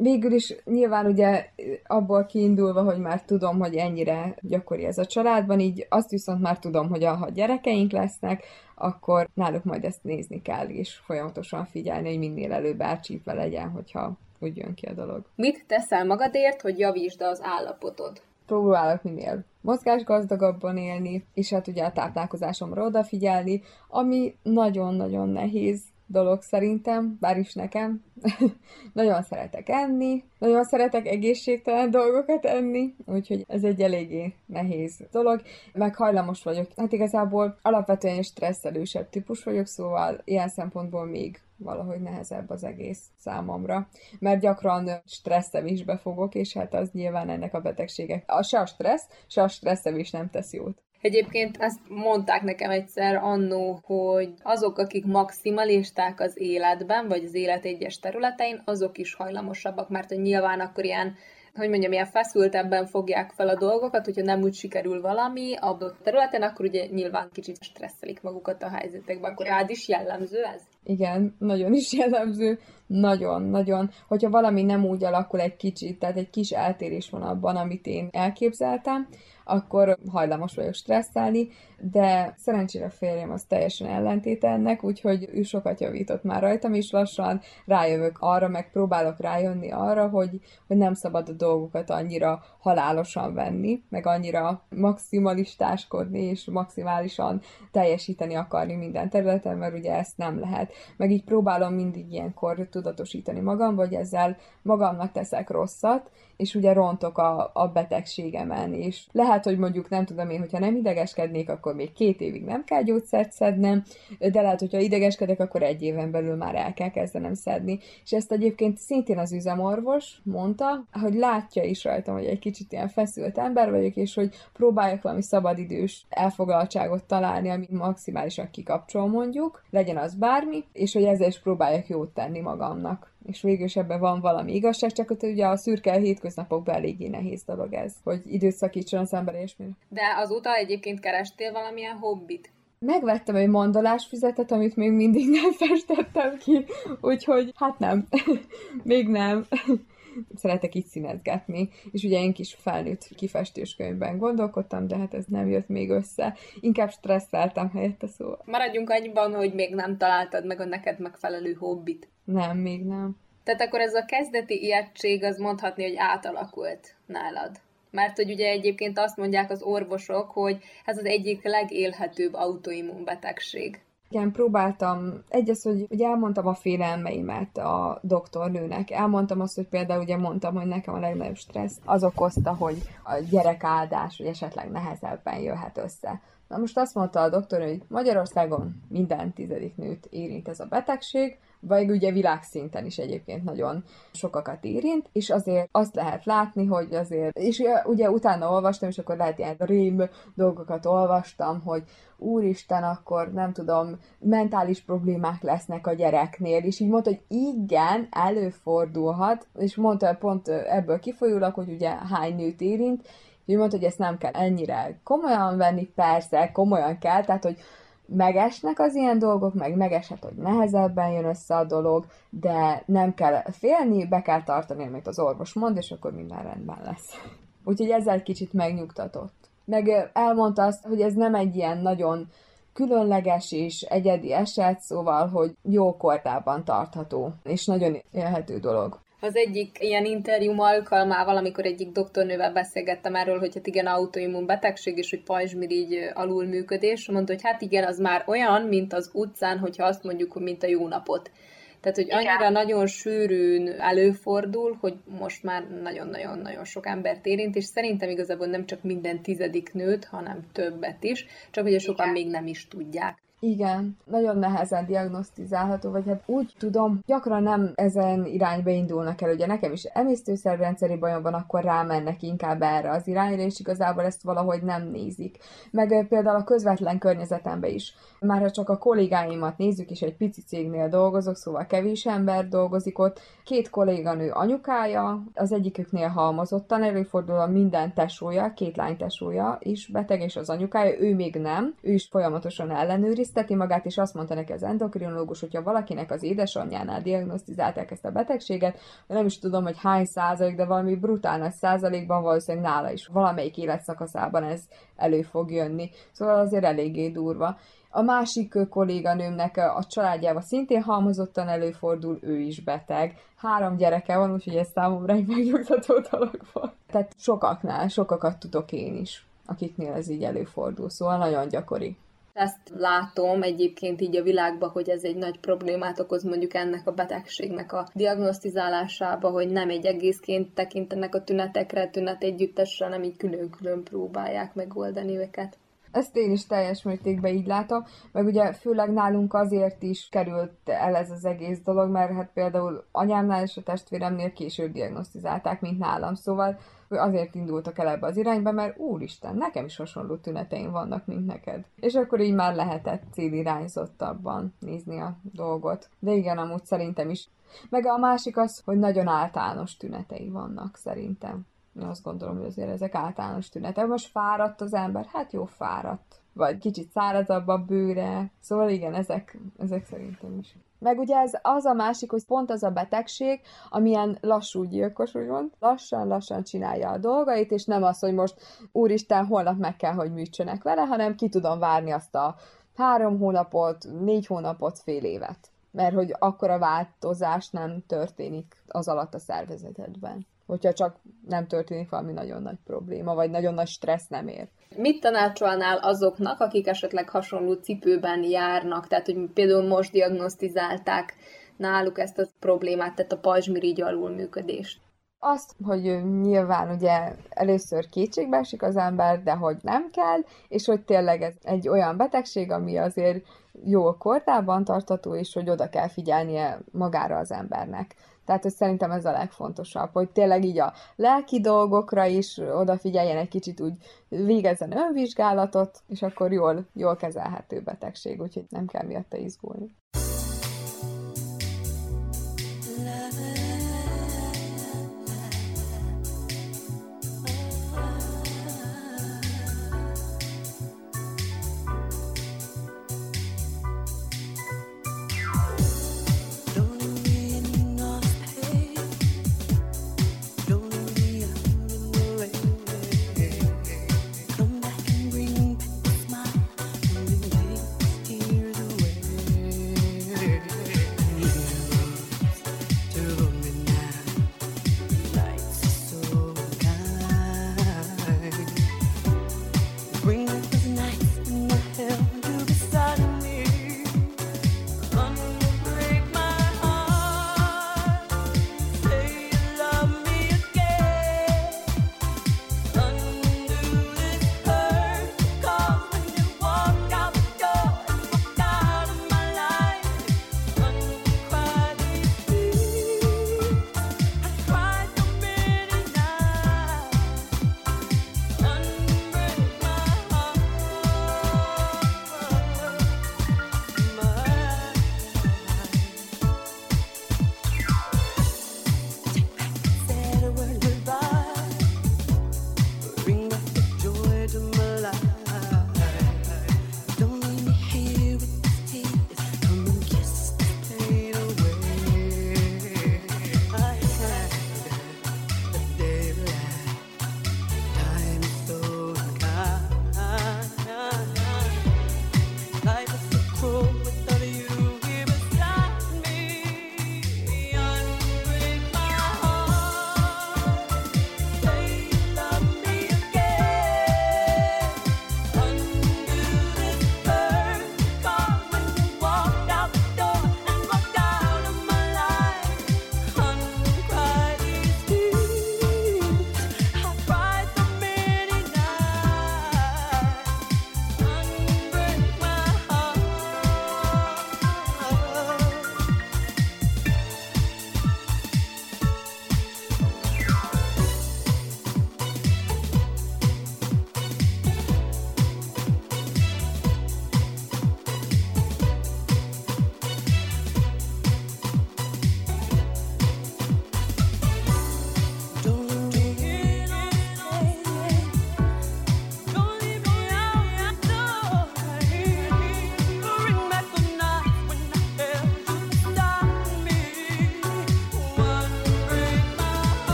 végül is nyilván ugye abból kiindulva, hogy már tudom, hogy ennyire gyakori ez a családban, így azt viszont már tudom, hogy ha gyerekeink lesznek, akkor náluk majd ezt nézni kell, és folyamatosan figyelni, hogy minél előbb elcsípve legyen, hogyha úgy jön ki a dolog. Mit teszel magadért, hogy javítsd az állapotod? Próbálok minél mozgásgazdagabban élni, és hát ugye a táplálkozásomra odafigyelni, ami nagyon-nagyon nehéz, dolog szerintem, bár is nekem. nagyon szeretek enni, nagyon szeretek egészségtelen dolgokat enni, úgyhogy ez egy eléggé nehéz dolog. Meg hajlamos vagyok. Hát igazából alapvetően stresszelősebb típus vagyok, szóval ilyen szempontból még valahogy nehezebb az egész számomra, mert gyakran stresszem is befogok, és hát az nyilván ennek a betegségek. A, se a stressz, se a stresszevés nem tesz jót. Egyébként ezt mondták nekem egyszer annó, hogy azok, akik maximalisták az életben, vagy az élet egyes területein, azok is hajlamosabbak, mert hogy nyilván akkor ilyen hogy mondjam, ilyen feszültebben fogják fel a dolgokat, hogyha nem úgy sikerül valami adott területen, akkor ugye nyilván kicsit stresszelik magukat a helyzetekben. Akkor rád is jellemző ez? Igen, nagyon is jellemző. Nagyon, nagyon. Hogyha valami nem úgy alakul egy kicsit, tehát egy kis eltérés van abban, amit én elképzeltem, akkor hajlamos vagyok stresszelni, de szerencsére a férjem az teljesen ellentét ennek, úgyhogy ő sokat javított már rajtam, és lassan rájövök arra, meg próbálok rájönni arra, hogy, hogy nem szabad a dolgokat annyira halálosan venni, meg annyira maximalistáskodni, és maximálisan teljesíteni akarni minden területen, mert ugye ezt nem lehet. Meg így próbálom mindig ilyenkor tudatosítani magam, vagy ezzel magamnak teszek rosszat, és ugye rontok a, a betegségemen, és lehet, hogy mondjuk nem tudom én, hogyha nem idegeskednék, akkor még két évig nem kell gyógyszert szednem, de lehet, hogyha idegeskedek, akkor egy éven belül már el kell kezdenem szedni. És ezt egyébként szintén az üzemorvos mondta, hogy látja is rajtam, hogy egy kicsit ilyen feszült ember vagyok, és hogy próbáljak valami szabadidős elfoglaltságot találni, ami maximálisan kikapcsol mondjuk, legyen az bármi, és hogy ezzel is próbáljak jót tenni magamnak és végül is ebben van valami igazság, csak ott ugye a szürke hétköznapokban eléggé nehéz dolog ez, hogy időt szakítson az ember és mi. De azóta egyébként kerestél valamilyen hobbit? Megvettem egy mandalás füzetet, amit még mindig nem festettem ki, úgyhogy hát nem, még nem. Szeretek így színezgetni, és ugye én kis felnőtt kifestőskönyvben gondolkodtam, de hát ez nem jött még össze. Inkább stresszeltem helyette szó. Maradjunk annyiban, hogy még nem találtad meg a neked megfelelő hobbit. Nem, még nem. Tehát akkor ez a kezdeti ijegység, az mondhatni, hogy átalakult nálad. Mert hogy ugye egyébként azt mondják az orvosok, hogy ez az egyik legélhetőbb autoimmunbetegség. Igen, próbáltam, egyes, hogy ugye elmondtam a félelmeimet a doktornőnek, elmondtam azt, hogy például ugye mondtam, hogy nekem a legnagyobb stressz az okozta, hogy a gyerekáldás, hogy esetleg nehezebben jöhet össze. Na most azt mondta a doktor, hogy Magyarországon minden tizedik nőt érint ez a betegség, vagy ugye világszinten is egyébként nagyon sokakat érint, és azért azt lehet látni, hogy azért, és ugye utána olvastam, és akkor lehet ilyen rém dolgokat olvastam, hogy úristen, akkor nem tudom, mentális problémák lesznek a gyereknél, és így mondta, hogy igen, előfordulhat, és mondta pont ebből kifolyólag, hogy ugye hány nőt érint, és mondta, hogy ezt nem kell ennyire komolyan venni, persze, komolyan kell, tehát, hogy megesnek az ilyen dolgok, meg megeshet, hogy nehezebben jön össze a dolog, de nem kell félni, be kell tartani, amit az orvos mond, és akkor minden rendben lesz. Úgyhogy ezzel kicsit megnyugtatott. Meg elmondta azt, hogy ez nem egy ilyen nagyon különleges és egyedi eset, szóval, hogy jó kortában tartható, és nagyon élhető dolog az egyik ilyen interjú alkalmával, amikor egyik doktornővel beszélgettem erről, hogy hát igen, autoimmun betegség, és hogy pajzsmirigy alulműködés, mondta, hogy hát igen, az már olyan, mint az utcán, hogyha azt mondjuk, hogy mint a jó napot. Tehát, hogy annyira Igen. nagyon sűrűn előfordul, hogy most már nagyon-nagyon-nagyon sok embert érint, és szerintem igazából nem csak minden tizedik nőt, hanem többet is, csak ugye sokan Igen. még nem is tudják. Igen, nagyon nehezen diagnosztizálható, vagy hát úgy tudom, gyakran nem ezen irányba indulnak el. Ugye nekem is emésztőszerrendszeri bajom van, akkor rámennek inkább erre az irányra, és igazából ezt valahogy nem nézik. Meg például a közvetlen környezetemben is. Már ha csak a kollégáimat nézzük, és egy pici cégnél dolgozok, szóval kevés ember dolgozik ott. Két kolléganő anyukája, az egyiküknél halmozottan előfordul a minden tesója, két lány tesója is beteg, és az anyukája, ő még nem, ő is folyamatosan ellenőriz, tiszteti magát, és azt mondta neki az endokrinológus, hogyha valakinek az édesanyjánál diagnosztizálták ezt a betegséget, nem is tudom, hogy hány százalék, de valami brutál nagy százalékban valószínűleg nála is valamelyik életszakaszában ez elő fog jönni. Szóval azért eléggé durva. A másik kolléganőmnek a családjában szintén halmozottan előfordul, ő is beteg. Három gyereke van, úgyhogy ez számomra egy megnyugtató dolog volt. Tehát sokaknál, sokakat tudok én is, akiknél ez így előfordul, szóval nagyon gyakori. Ezt látom egyébként így a világban, hogy ez egy nagy problémát okoz mondjuk ennek a betegségnek a diagnosztizálásába, hogy nem egy egészként tekintenek a tünetekre, tünet együttesre, nem így külön-külön próbálják megoldani őket. Ezt én is teljes mértékben így látom, meg ugye főleg nálunk azért is került el ez az egész dolog, mert hát például anyámnál és a testvéremnél később diagnosztizálták, mint nálam, szóval azért indultak el ebbe az irányba, mert úristen, nekem is hasonló tüneteim vannak, mint neked. És akkor így már lehetett célirányzottabban nézni a dolgot. De igen, amúgy szerintem is. Meg a másik az, hogy nagyon általános tünetei vannak szerintem. Én azt gondolom, hogy azért ezek általános tünetek. Most fáradt az ember, hát jó, fáradt. Vagy kicsit szárazabb a bőre. Szóval igen, ezek, ezek szerintem is. Meg ugye ez az a másik, hogy pont az a betegség, amilyen lassú gyilkos, úgymond, lassan-lassan csinálja a dolgait, és nem az, hogy most úristen, holnap meg kell, hogy műtsenek vele, hanem ki tudom várni azt a három hónapot, négy hónapot, fél évet. Mert hogy akkora változás nem történik az alatt a szervezetedben hogyha csak nem történik valami nagyon nagy probléma, vagy nagyon nagy stressz nem ér. Mit tanácsolnál azoknak, akik esetleg hasonló cipőben járnak, tehát hogy például most diagnosztizálták náluk ezt a problémát, tehát a pajzsmirigy alulműködést? Azt, hogy nyilván ugye először kétségbe esik az ember, de hogy nem kell, és hogy tényleg ez egy olyan betegség, ami azért jó kordában tartató, és hogy oda kell figyelnie magára az embernek. Tehát, hogy szerintem ez a legfontosabb, hogy tényleg így a lelki dolgokra is odafigyeljen egy kicsit, úgy végezzen önvizsgálatot, és akkor jól, jól kezelhető betegség, úgyhogy nem kell miatta izgulni. A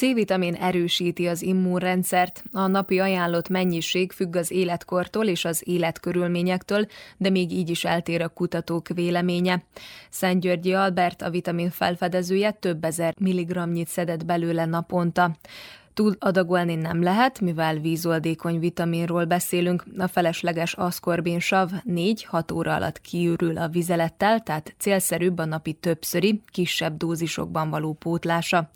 C-vitamin erősíti az immunrendszert, a napi ajánlott mennyiség függ az életkortól és az életkörülményektől, de még így is eltér a kutatók véleménye. Szent Györgyi Albert, a vitamin felfedezője több ezer milligramnyit szedett belőle naponta. Túl adagolni nem lehet, mivel vízoldékony vitaminról beszélünk, a felesleges aszkorbinsav 4-6 óra alatt kiürül a vizelettel, tehát célszerűbb a napi többszöri, kisebb dózisokban való pótlása.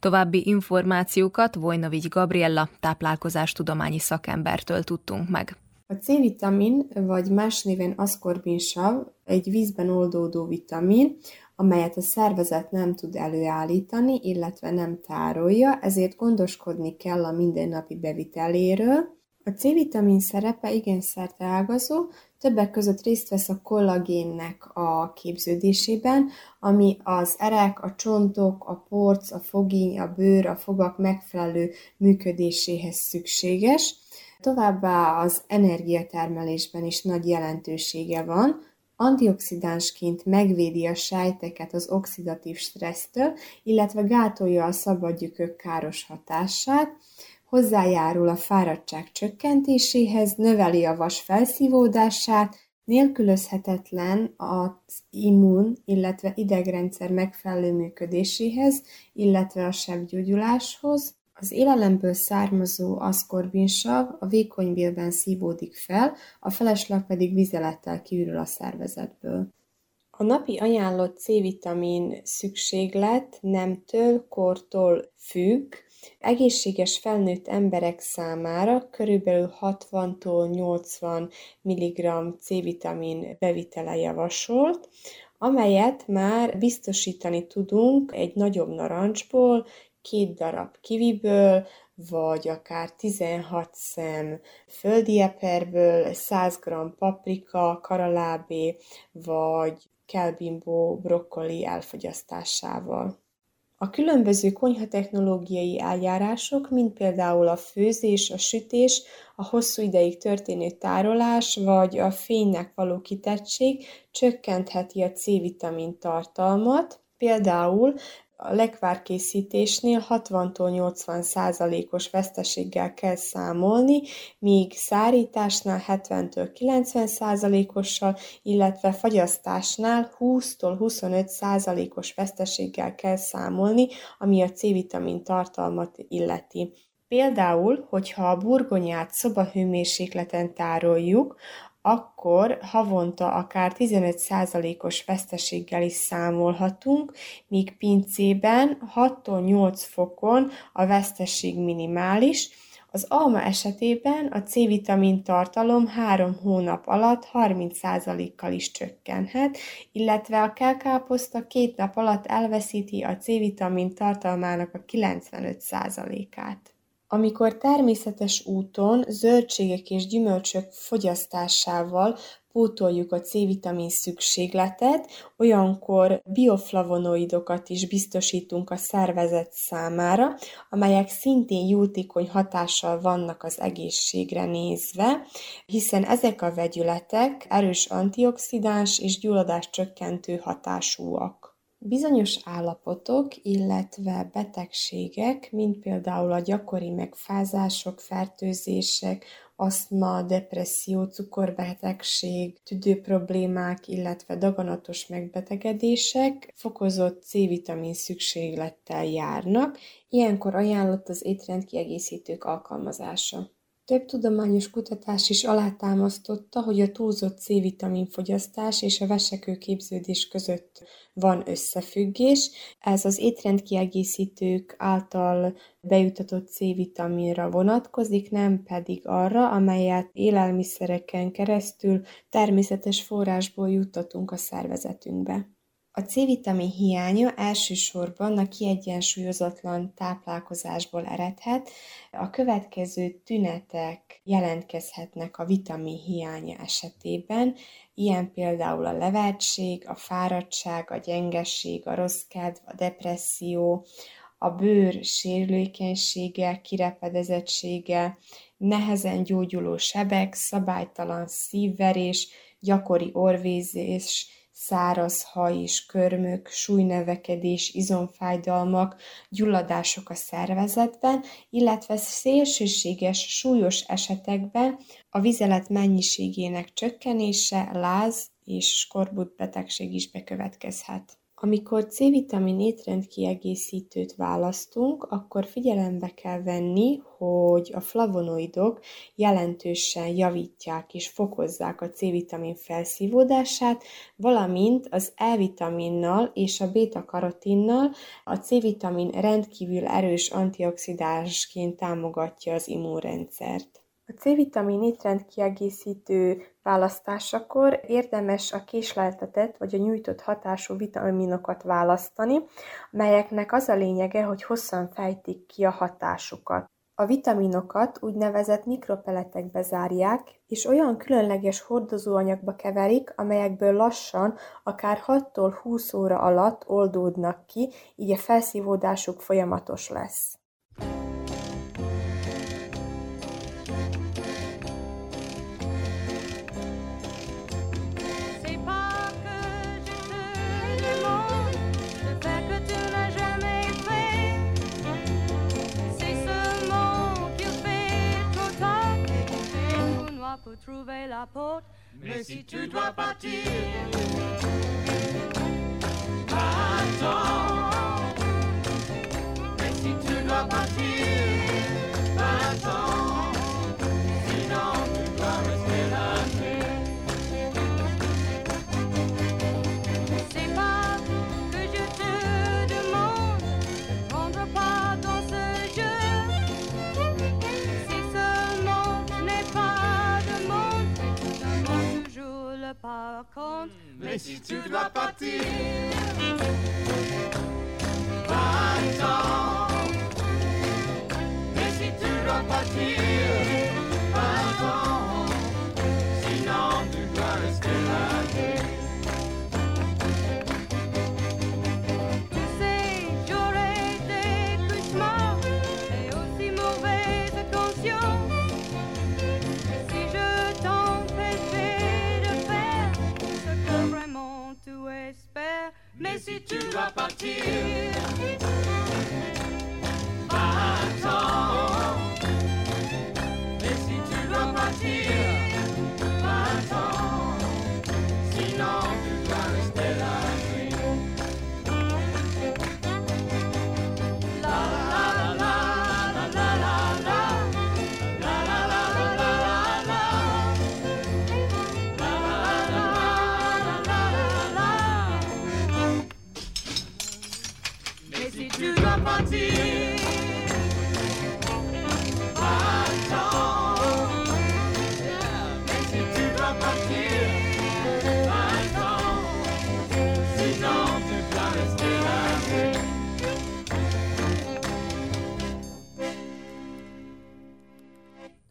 További információkat Vojnovics Gabriella táplálkozástudományi szakembertől tudtunk meg. A C-vitamin, vagy más néven aszkorbinsav, egy vízben oldódó vitamin, amelyet a szervezet nem tud előállítani, illetve nem tárolja, ezért gondoskodni kell a mindennapi beviteléről. A C-vitamin szerepe igen szerteágazó, többek között részt vesz a kollagénnek a képződésében, ami az erek, a csontok, a porc, a fogény, a bőr, a fogak megfelelő működéséhez szükséges. Továbbá az energiatermelésben is nagy jelentősége van, Antioxidánsként megvédi a sejteket az oxidatív stressztől, illetve gátolja a szabadgyökök káros hatását, hozzájárul a fáradtság csökkentéséhez, növeli a vas felszívódását, nélkülözhetetlen az immun, illetve idegrendszer megfelelő működéséhez, illetve a sebgyógyuláshoz, az élelemből származó aszkorbinsav a vékony bélben szívódik fel, a felesleg pedig vizelettel kiürül a szervezetből. A napi ajánlott C-vitamin szükséglet nemtől, kortól függ, egészséges felnőtt emberek számára körülbelül 60-tól 80 mg C-vitamin bevitele javasolt, amelyet már biztosítani tudunk egy nagyobb narancsból, két darab kiviből, vagy akár 16 szem földi eperből, 100 g paprika, karalábé, vagy kelbimbó brokkoli elfogyasztásával. A különböző konyhatechnológiai eljárások, mint például a főzés, a sütés, a hosszú ideig történő tárolás vagy a fénynek való kitettség csökkentheti a C-vitamin tartalmat, Például a lekvárkészítésnél 60-tól 80 százalékos veszteséggel kell számolni, míg szárításnál 70-től 90 százalékossal, illetve fagyasztásnál 20-tól 25 százalékos veszteséggel kell számolni, ami a C-vitamin tartalmat illeti. Például, hogyha a burgonyát szobahőmérsékleten tároljuk, akkor havonta akár 15%-os veszteséggel is számolhatunk, míg pincében 6-8 fokon a veszteség minimális, az alma esetében a C-vitamin tartalom 3 hónap alatt 30%-kal is csökkenhet, illetve a kelkáposzta két nap alatt elveszíti a C-vitamin tartalmának a 95%-át. Amikor természetes úton zöldségek és gyümölcsök fogyasztásával pótoljuk a C-vitamin szükségletet, olyankor bioflavonoidokat is biztosítunk a szervezet számára, amelyek szintén jótékony hatással vannak az egészségre nézve, hiszen ezek a vegyületek erős antioxidáns és gyulladás csökkentő hatásúak. Bizonyos állapotok, illetve betegségek, mint például a gyakori megfázások, fertőzések, asztma, depresszió, cukorbetegség, tüdőproblémák, illetve daganatos megbetegedések fokozott C-vitamin szükséglettel járnak, ilyenkor ajánlott az étrendkiegészítők alkalmazása. Több tudományos kutatás is alátámasztotta, hogy a túlzott C-vitamin fogyasztás és a vesekőképződés között van összefüggés. Ez az étrendkiegészítők által bejutatott C-vitaminra vonatkozik, nem pedig arra, amelyet élelmiszereken keresztül természetes forrásból juttatunk a szervezetünkbe. A C-vitamin hiánya elsősorban a kiegyensúlyozatlan táplálkozásból eredhet. A következő tünetek jelentkezhetnek a vitamin hiánya esetében, ilyen például a levertség, a fáradtság, a gyengesség, a rossz kedv, a depresszió, a bőr sérülékenysége, kirepedezettsége, nehezen gyógyuló sebek, szabálytalan szívverés, gyakori orvézés, száraz haj és körmök, súlynevekedés, izomfájdalmak, gyulladások a szervezetben, illetve szélsőséges, súlyos esetekben a vizelet mennyiségének csökkenése, láz és skorbut betegség is bekövetkezhet. Amikor C-vitamin étrendkiegészítőt választunk, akkor figyelembe kell venni, hogy a flavonoidok jelentősen javítják és fokozzák a C-vitamin felszívódását, valamint az E-vitaminnal és a beta-karotinnal a C-vitamin rendkívül erős antioxidánsként támogatja az immunrendszert. A C-vitamin étrendkiegészítő választásakor érdemes a késleltetett vagy a nyújtott hatású vitaminokat választani, melyeknek az a lényege, hogy hosszan fejtik ki a hatásukat. A vitaminokat úgynevezett mikropeletekbe zárják, és olyan különleges hordozóanyagba keverik, amelyekből lassan, akár 6-tól 20 óra alatt oldódnak ki, így a felszívódásuk folyamatos lesz. Mais si tu dois partir, attends. Mais si tu dois partir, attends. Mais si tu dois partir, attends. Mais si tu dois partir, tu dois partir, attends. Mais si tu dois partir,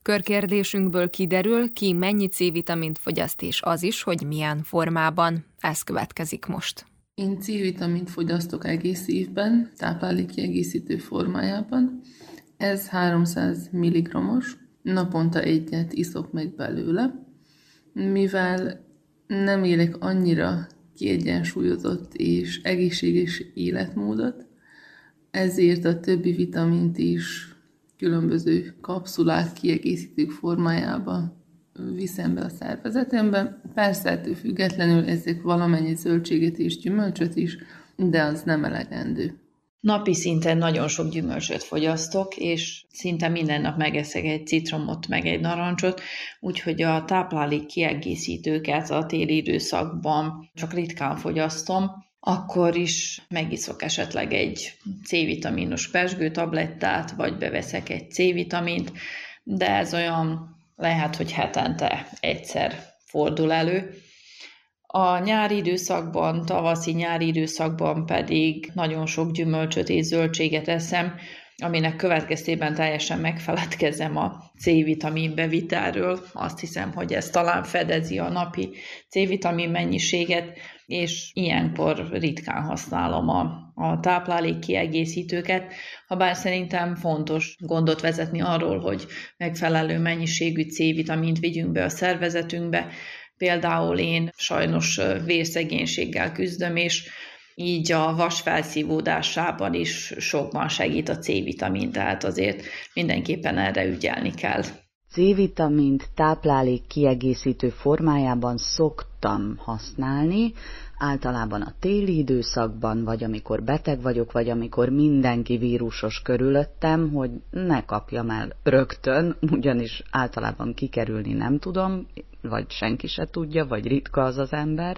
Körkérdésünkből kiderül, ki mennyi C-vitamint fogyaszt, és az is, hogy milyen formában. Ez következik most. Én C-vitamint fogyasztok egész évben, táplálékkiegészítő formájában. Ez 300 mg-os, naponta egyet iszok meg belőle. Mivel nem élek annyira kiegyensúlyozott és egészséges életmódot, ezért a többi vitamint is különböző kapszulák, kiegészítők formájába viszem be a szervezetembe. Persze ettől függetlenül ezek valamennyi zöldséget és gyümölcsöt is, de az nem elegendő. Napi szinten nagyon sok gyümölcsöt fogyasztok, és szinte minden nap megeszek egy citromot, meg egy narancsot, úgyhogy a táplálék kiegészítőket a téli időszakban csak ritkán fogyasztom, akkor is megiszok esetleg egy C-vitaminos pesgőtablettát, vagy beveszek egy C-vitamint, de ez olyan lehet, hogy hetente egyszer fordul elő. A nyári időszakban, tavaszi nyári időszakban pedig nagyon sok gyümölcsöt és zöldséget eszem, aminek következtében teljesen megfeledkezem a C-vitamin bevitelről. Azt hiszem, hogy ez talán fedezi a napi C-vitamin mennyiséget, és ilyenkor ritkán használom a, a táplálék kiegészítőket, ha bár szerintem fontos gondot vezetni arról, hogy megfelelő mennyiségű C-vitamint vigyünk be a szervezetünkbe. Például én sajnos vérszegénységgel küzdöm, és így a vas felszívódásában is sokban segít a C-vitamin, tehát azért mindenképpen erre ügyelni kell. C-vitamint táplálék kiegészítő formájában szoktam használni, általában a téli időszakban, vagy amikor beteg vagyok, vagy amikor mindenki vírusos körülöttem, hogy ne kapjam el rögtön, ugyanis általában kikerülni nem tudom, vagy senki se tudja, vagy ritka az az ember,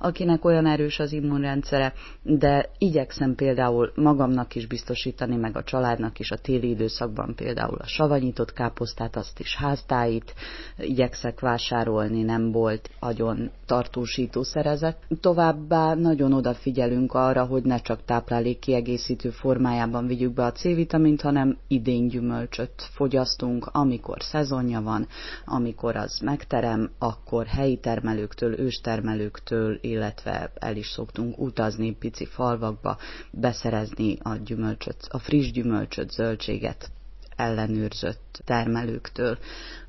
akinek olyan erős az immunrendszere, de igyekszem például magamnak is biztosítani, meg a családnak is a téli időszakban például a savanyított káposztát, azt is háztáit igyekszek vásárolni, nem volt agyon tartósító szerezet. Továbbá nagyon odafigyelünk arra, hogy ne csak táplálék kiegészítő formájában vigyük be a C-vitamint, hanem idén gyümölcsöt fogyasztunk, amikor szezonja van, amikor az megterem, akkor helyi termelőktől, őstermelőktől, illetve el is szoktunk utazni pici falvakba, beszerezni a gyümölcsöt, a friss gyümölcsöt, zöldséget ellenőrzött termelőktől.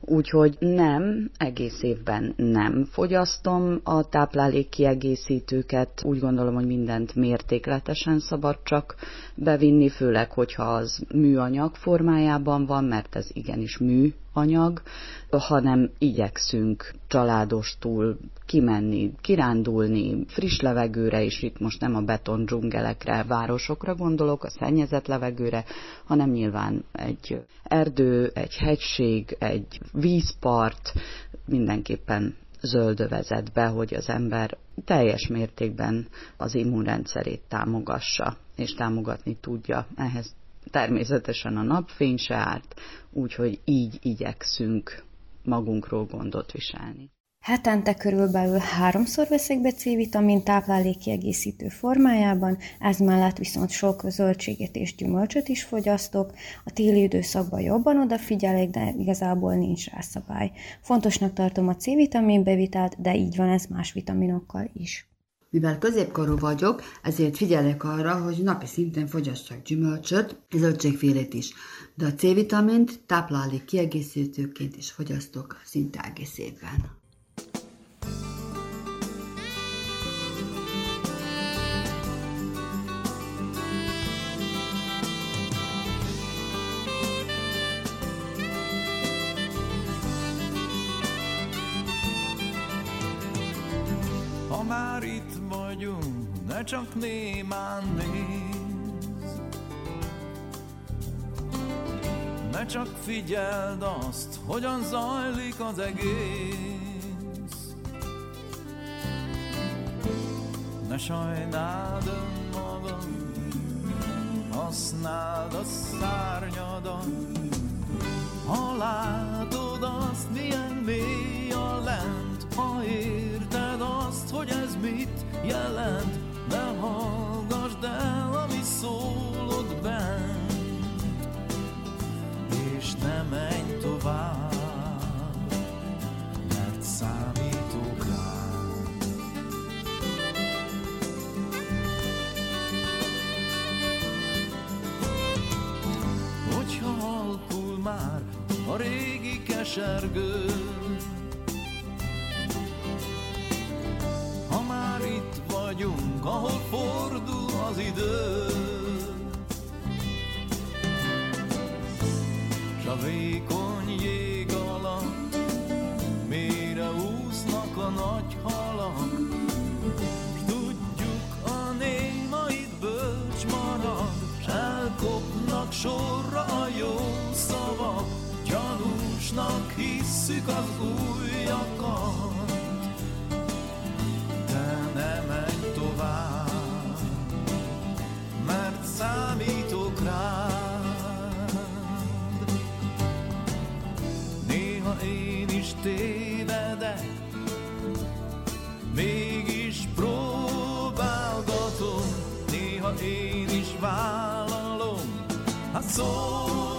Úgyhogy nem, egész évben nem fogyasztom a táplálék kiegészítőket. Úgy gondolom, hogy mindent mértékletesen szabad csak bevinni, főleg, hogyha az műanyag formájában van, mert ez igenis mű anyag, hanem igyekszünk családostul kimenni, kirándulni, friss levegőre, és itt most nem a beton dzsungelekre, városokra gondolok, a szennyezett levegőre, hanem nyilván egy erdő, egy hegység, egy vízpart, mindenképpen zöldövezetbe, hogy az ember teljes mértékben az immunrendszerét támogassa, és támogatni tudja. Ehhez természetesen a napfény se árt, úgyhogy így igyekszünk magunkról gondot viselni. Hetente körülbelül háromszor veszek be C-vitamin táplálékkiegészítő formájában, ez mellett viszont sok zöldséget és gyümölcsöt is fogyasztok. A téli időszakban jobban odafigyelek, de igazából nincs rá szabály. Fontosnak tartom a C-vitamin bevitelt, de így van ez más vitaminokkal is. Mivel középkorú vagyok, ezért figyelek arra, hogy napi szinten fogyassak gyümölcsöt, zöldségfélét is, de a C-vitamint táplálék kiegészítőként is fogyasztok szinte egész évben. Ne csak némán néz. Ne csak figyeld azt, hogyan zajlik az egész. Ne sajnáld önmagad, használd a szárnyadat, ha látod azt, milyen mély a lent, ha érted azt, hogy ez mit jelent, ne hallgassd el, ami szólod bent, és ne menj tovább, mert számítok rád. Hogyha halkul már a régi kesergő, ha már itt vagyunk, ahol fordul az idő, s a vékony jég alatt mélyre úsznak a nagy halak, tudjuk a néma itt bölcs marad, s elkopnak sorra a jó szavak, gyanúsnak hisszük az újakat, tévedek, mégis próbálgatom, néha én is vállalom, hát szó.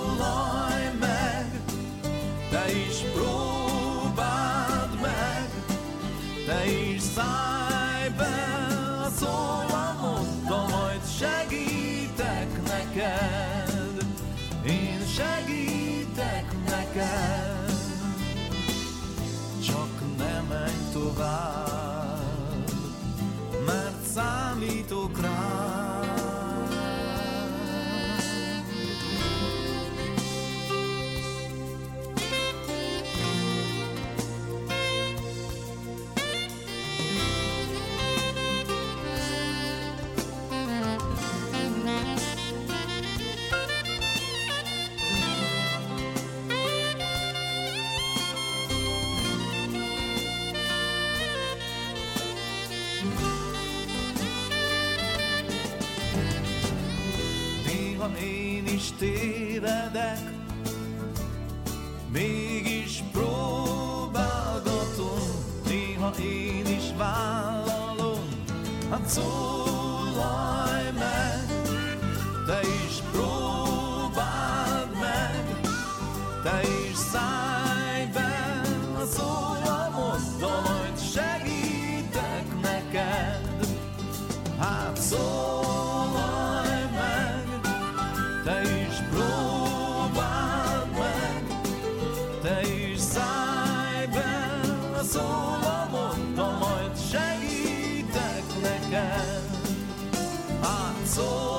Hát Hát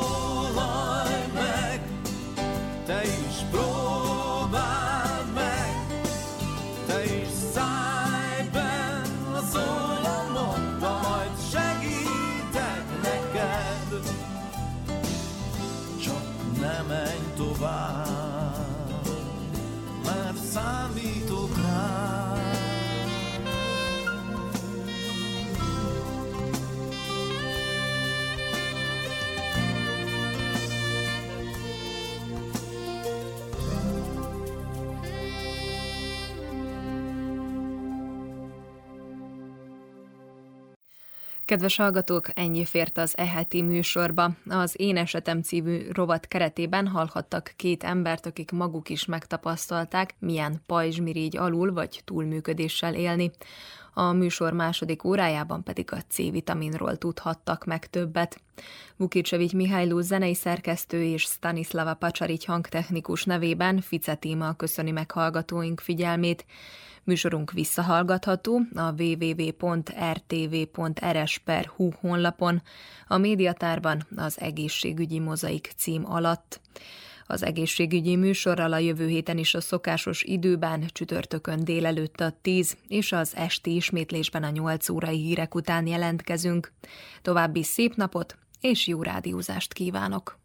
Kedves hallgatók, ennyi fért az eheti műsorba. Az Én Esetem című rovat keretében hallhattak két embert, akik maguk is megtapasztalták, milyen pajzsmirigy alul vagy túlműködéssel élni. A műsor második órájában pedig a C-vitaminról tudhattak meg többet. Vukicsevics Mihályló zenei szerkesztő és Stanislava Pacsarics hangtechnikus nevében Fice Tíma köszöni meg hallgatóink figyelmét. Műsorunk visszahallgatható a www.rtv.rs.hu honlapon, a médiatárban az egészségügyi mozaik cím alatt. Az egészségügyi műsorral a jövő héten is a szokásos időben, csütörtökön délelőtt a 10 és az esti ismétlésben a 8 órai hírek után jelentkezünk. További szép napot és jó rádiózást kívánok!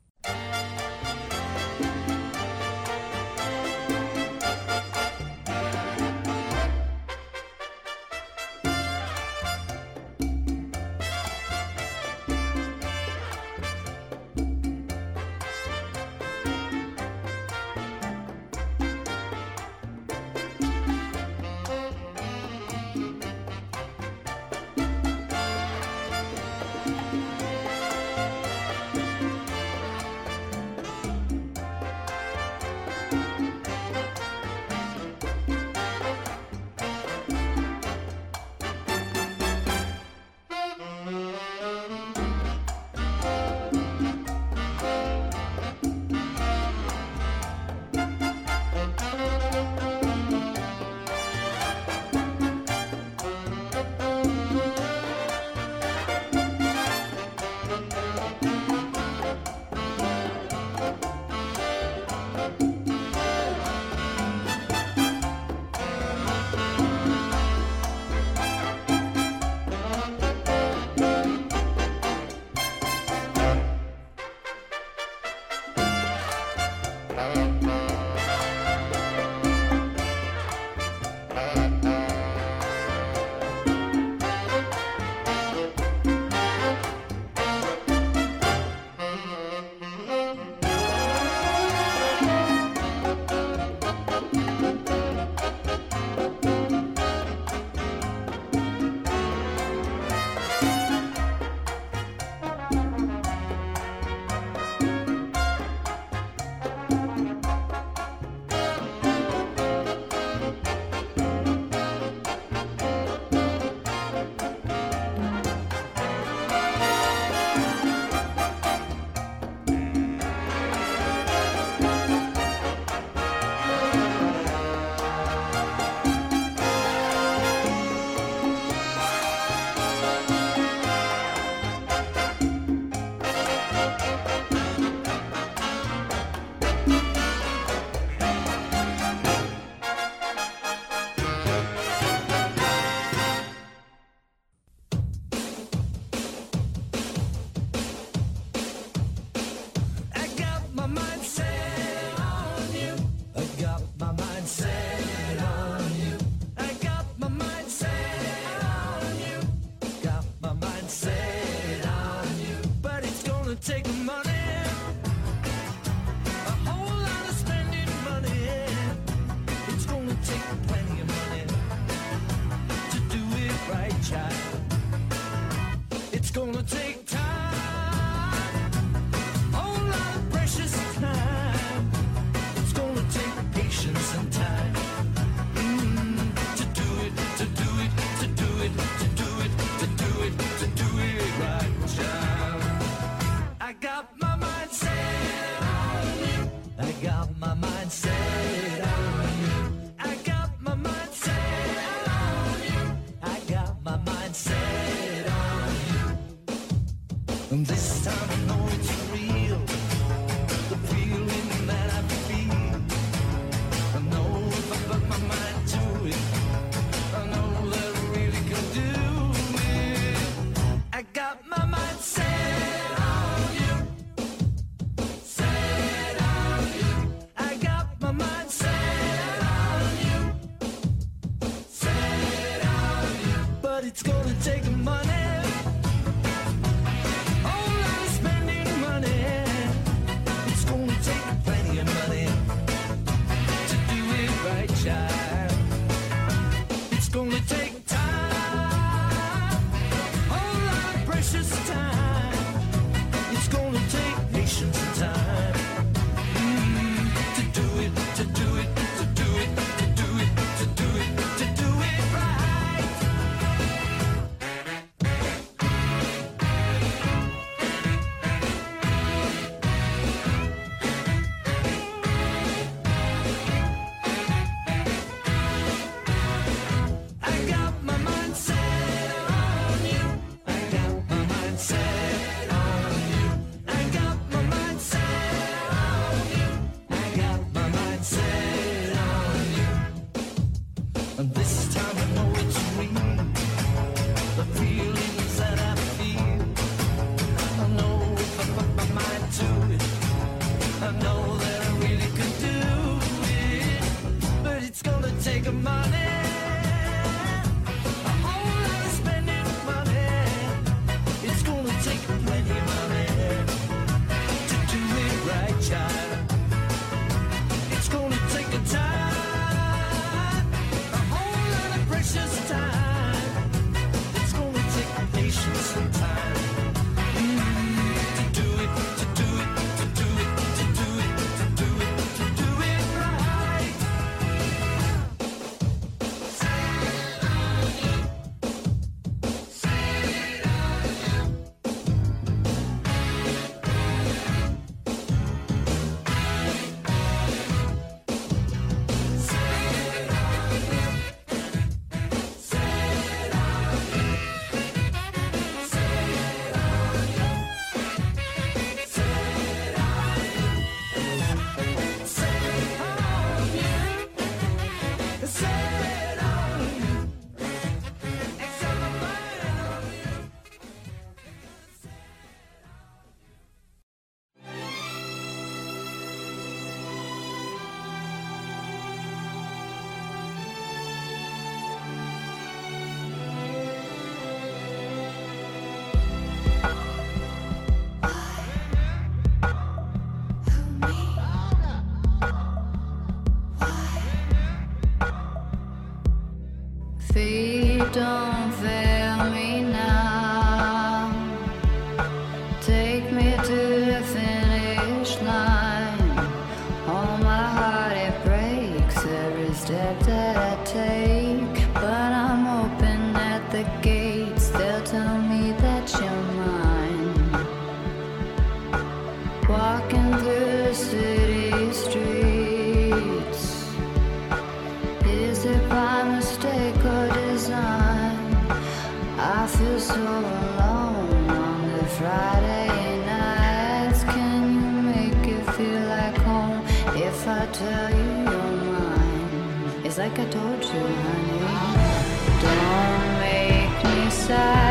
don't like I told you, honey. Don't make me sad.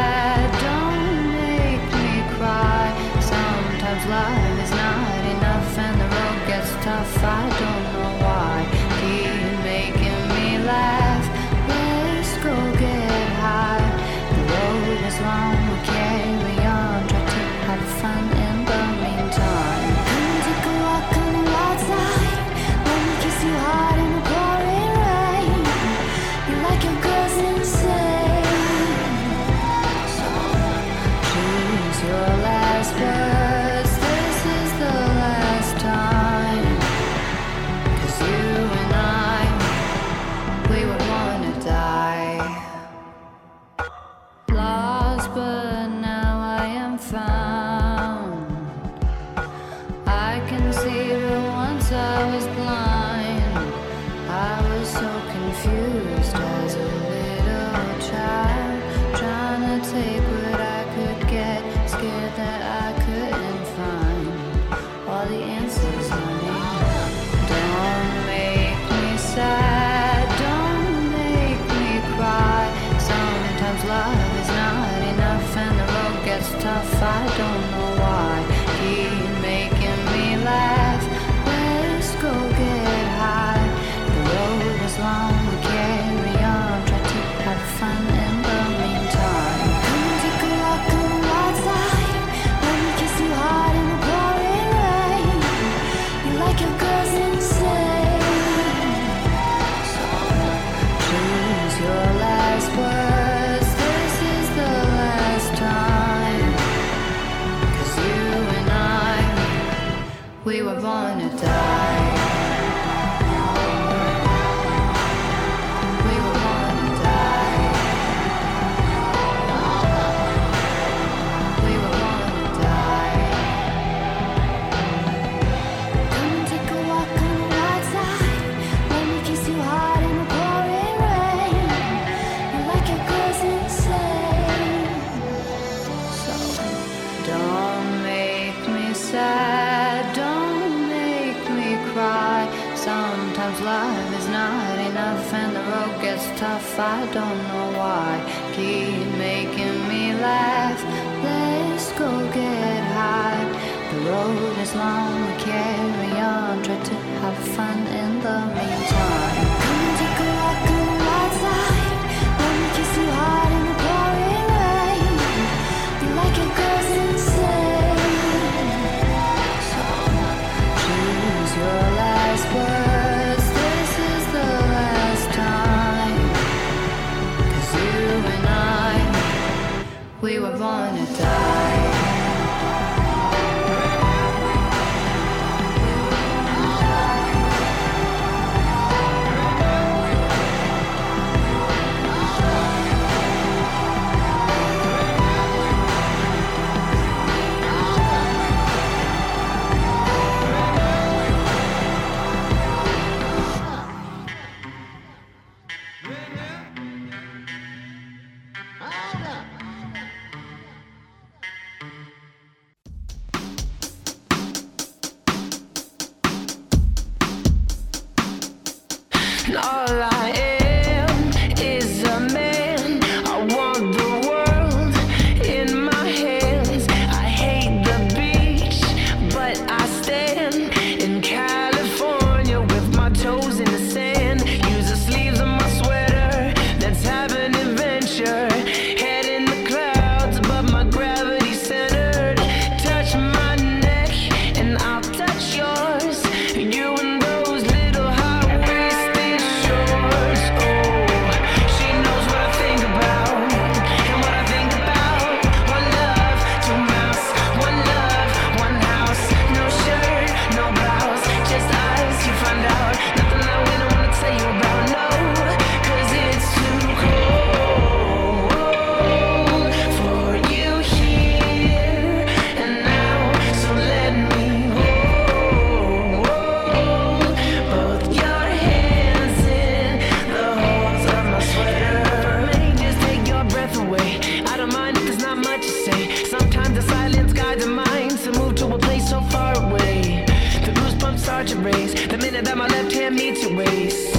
start to race. The minute that my left hand meets your waist.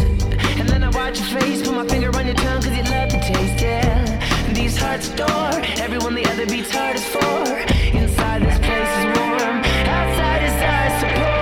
And then I watch your face, put my finger on your tongue, cause you love the taste, yeah. And these hearts adore, everyone the other beats hardest for. Inside this place is warm, outside is ice, support.